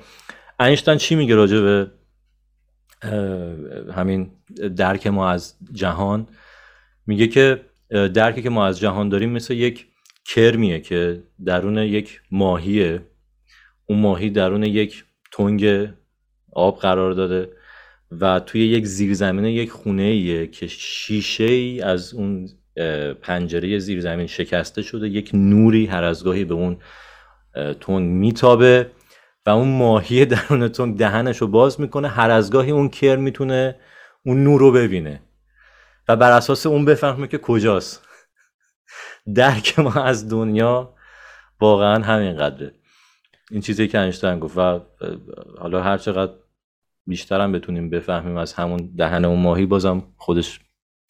اینشتین چی میگه راجع به همین درک ما از جهان؟ میگه که درکی که ما از جهان داریم مثل یک کرمیه که درون یک ماهیه. اون ماهی درون یک تنگ آب قرار داده. و توی یک زیرزمینه یک خونه ایه که شیشه ای از اون پنجره زیرزمین شکسته شده یک نوری هر از گاهی به اون تنگ میتابه و اون ماهی درون تنگ دهنش رو باز می‌کنه هر از گاهی اون کر می‌تونه اون نور رو ببینه و بر اساس اون بفهمه که کجاست. درک ما از دنیا واقعا همین قدره این چیزی که انشتین گفت و حالا هر چقدر بیشترم بتونیم بفهمیم از همون دهن اون ماهی بازم خودش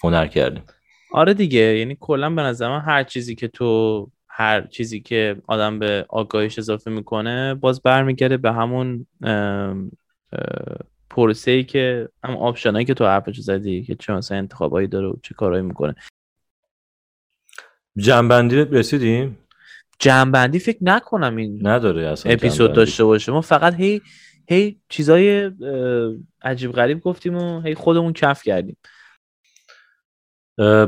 هنر کردیم آره دیگه یعنی کلا به نظر من هر چیزی که تو هر چیزی که آدم به آگاهیش اضافه می‌کنه باز برمیگرده به همون پروسه ای که هم آپشنایی که تو حرفش زدی که چه مثلا انتخابایی داره و چه کارهایی می‌کنه. جنبندی رسیدیم؟ جنبندی فکر نکنم این نداره اصلا اپیزود داشته باشه. ما فقط هی هی چیزای عجیب غریب گفتیم و هی خودمون کف کردیم.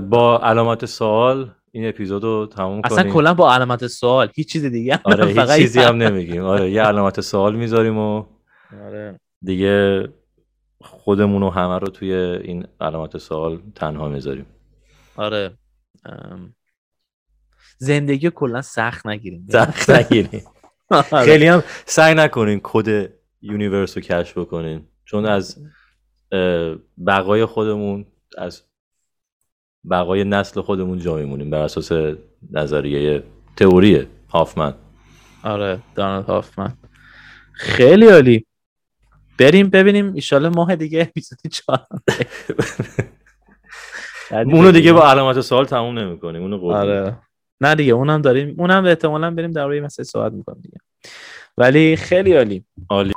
با علامت سوال این اپیزود رو تموم اصلا کنیم. اصلا کلا با علامت سوال هیچ چیز دیگه آره *laughs* هیچ چیزی هم نمیگیم. آره یه علامت سوال می‌ذاریم و آره. دیگه خودمون و همه رو توی این علامت سوال تنها می‌ذاریم. آره. زندگی کلا سخت نگیریم. سخت نگیریم. *laughs* آره. خیلی هم سعی نکنین کد universe رو کشف بکنین. چون از بقای خودمون از بقای نسل خودمون جا میمونیم بر اساس نظریه تئوری هافمن. آره دانالد هافمن. خیلی عالی. بریم ببینیم ایشالا ماه دیگه اپیزود چهار. *laughs* اونو دیگه با علامت سوال تموم نمی‌کنیم اونو آره. نه دیگه اونم داریم اونم احتمالا بریم در روی مسئله صحبت می‌کنیم دیگه. ولی خیلی عالی. عالی.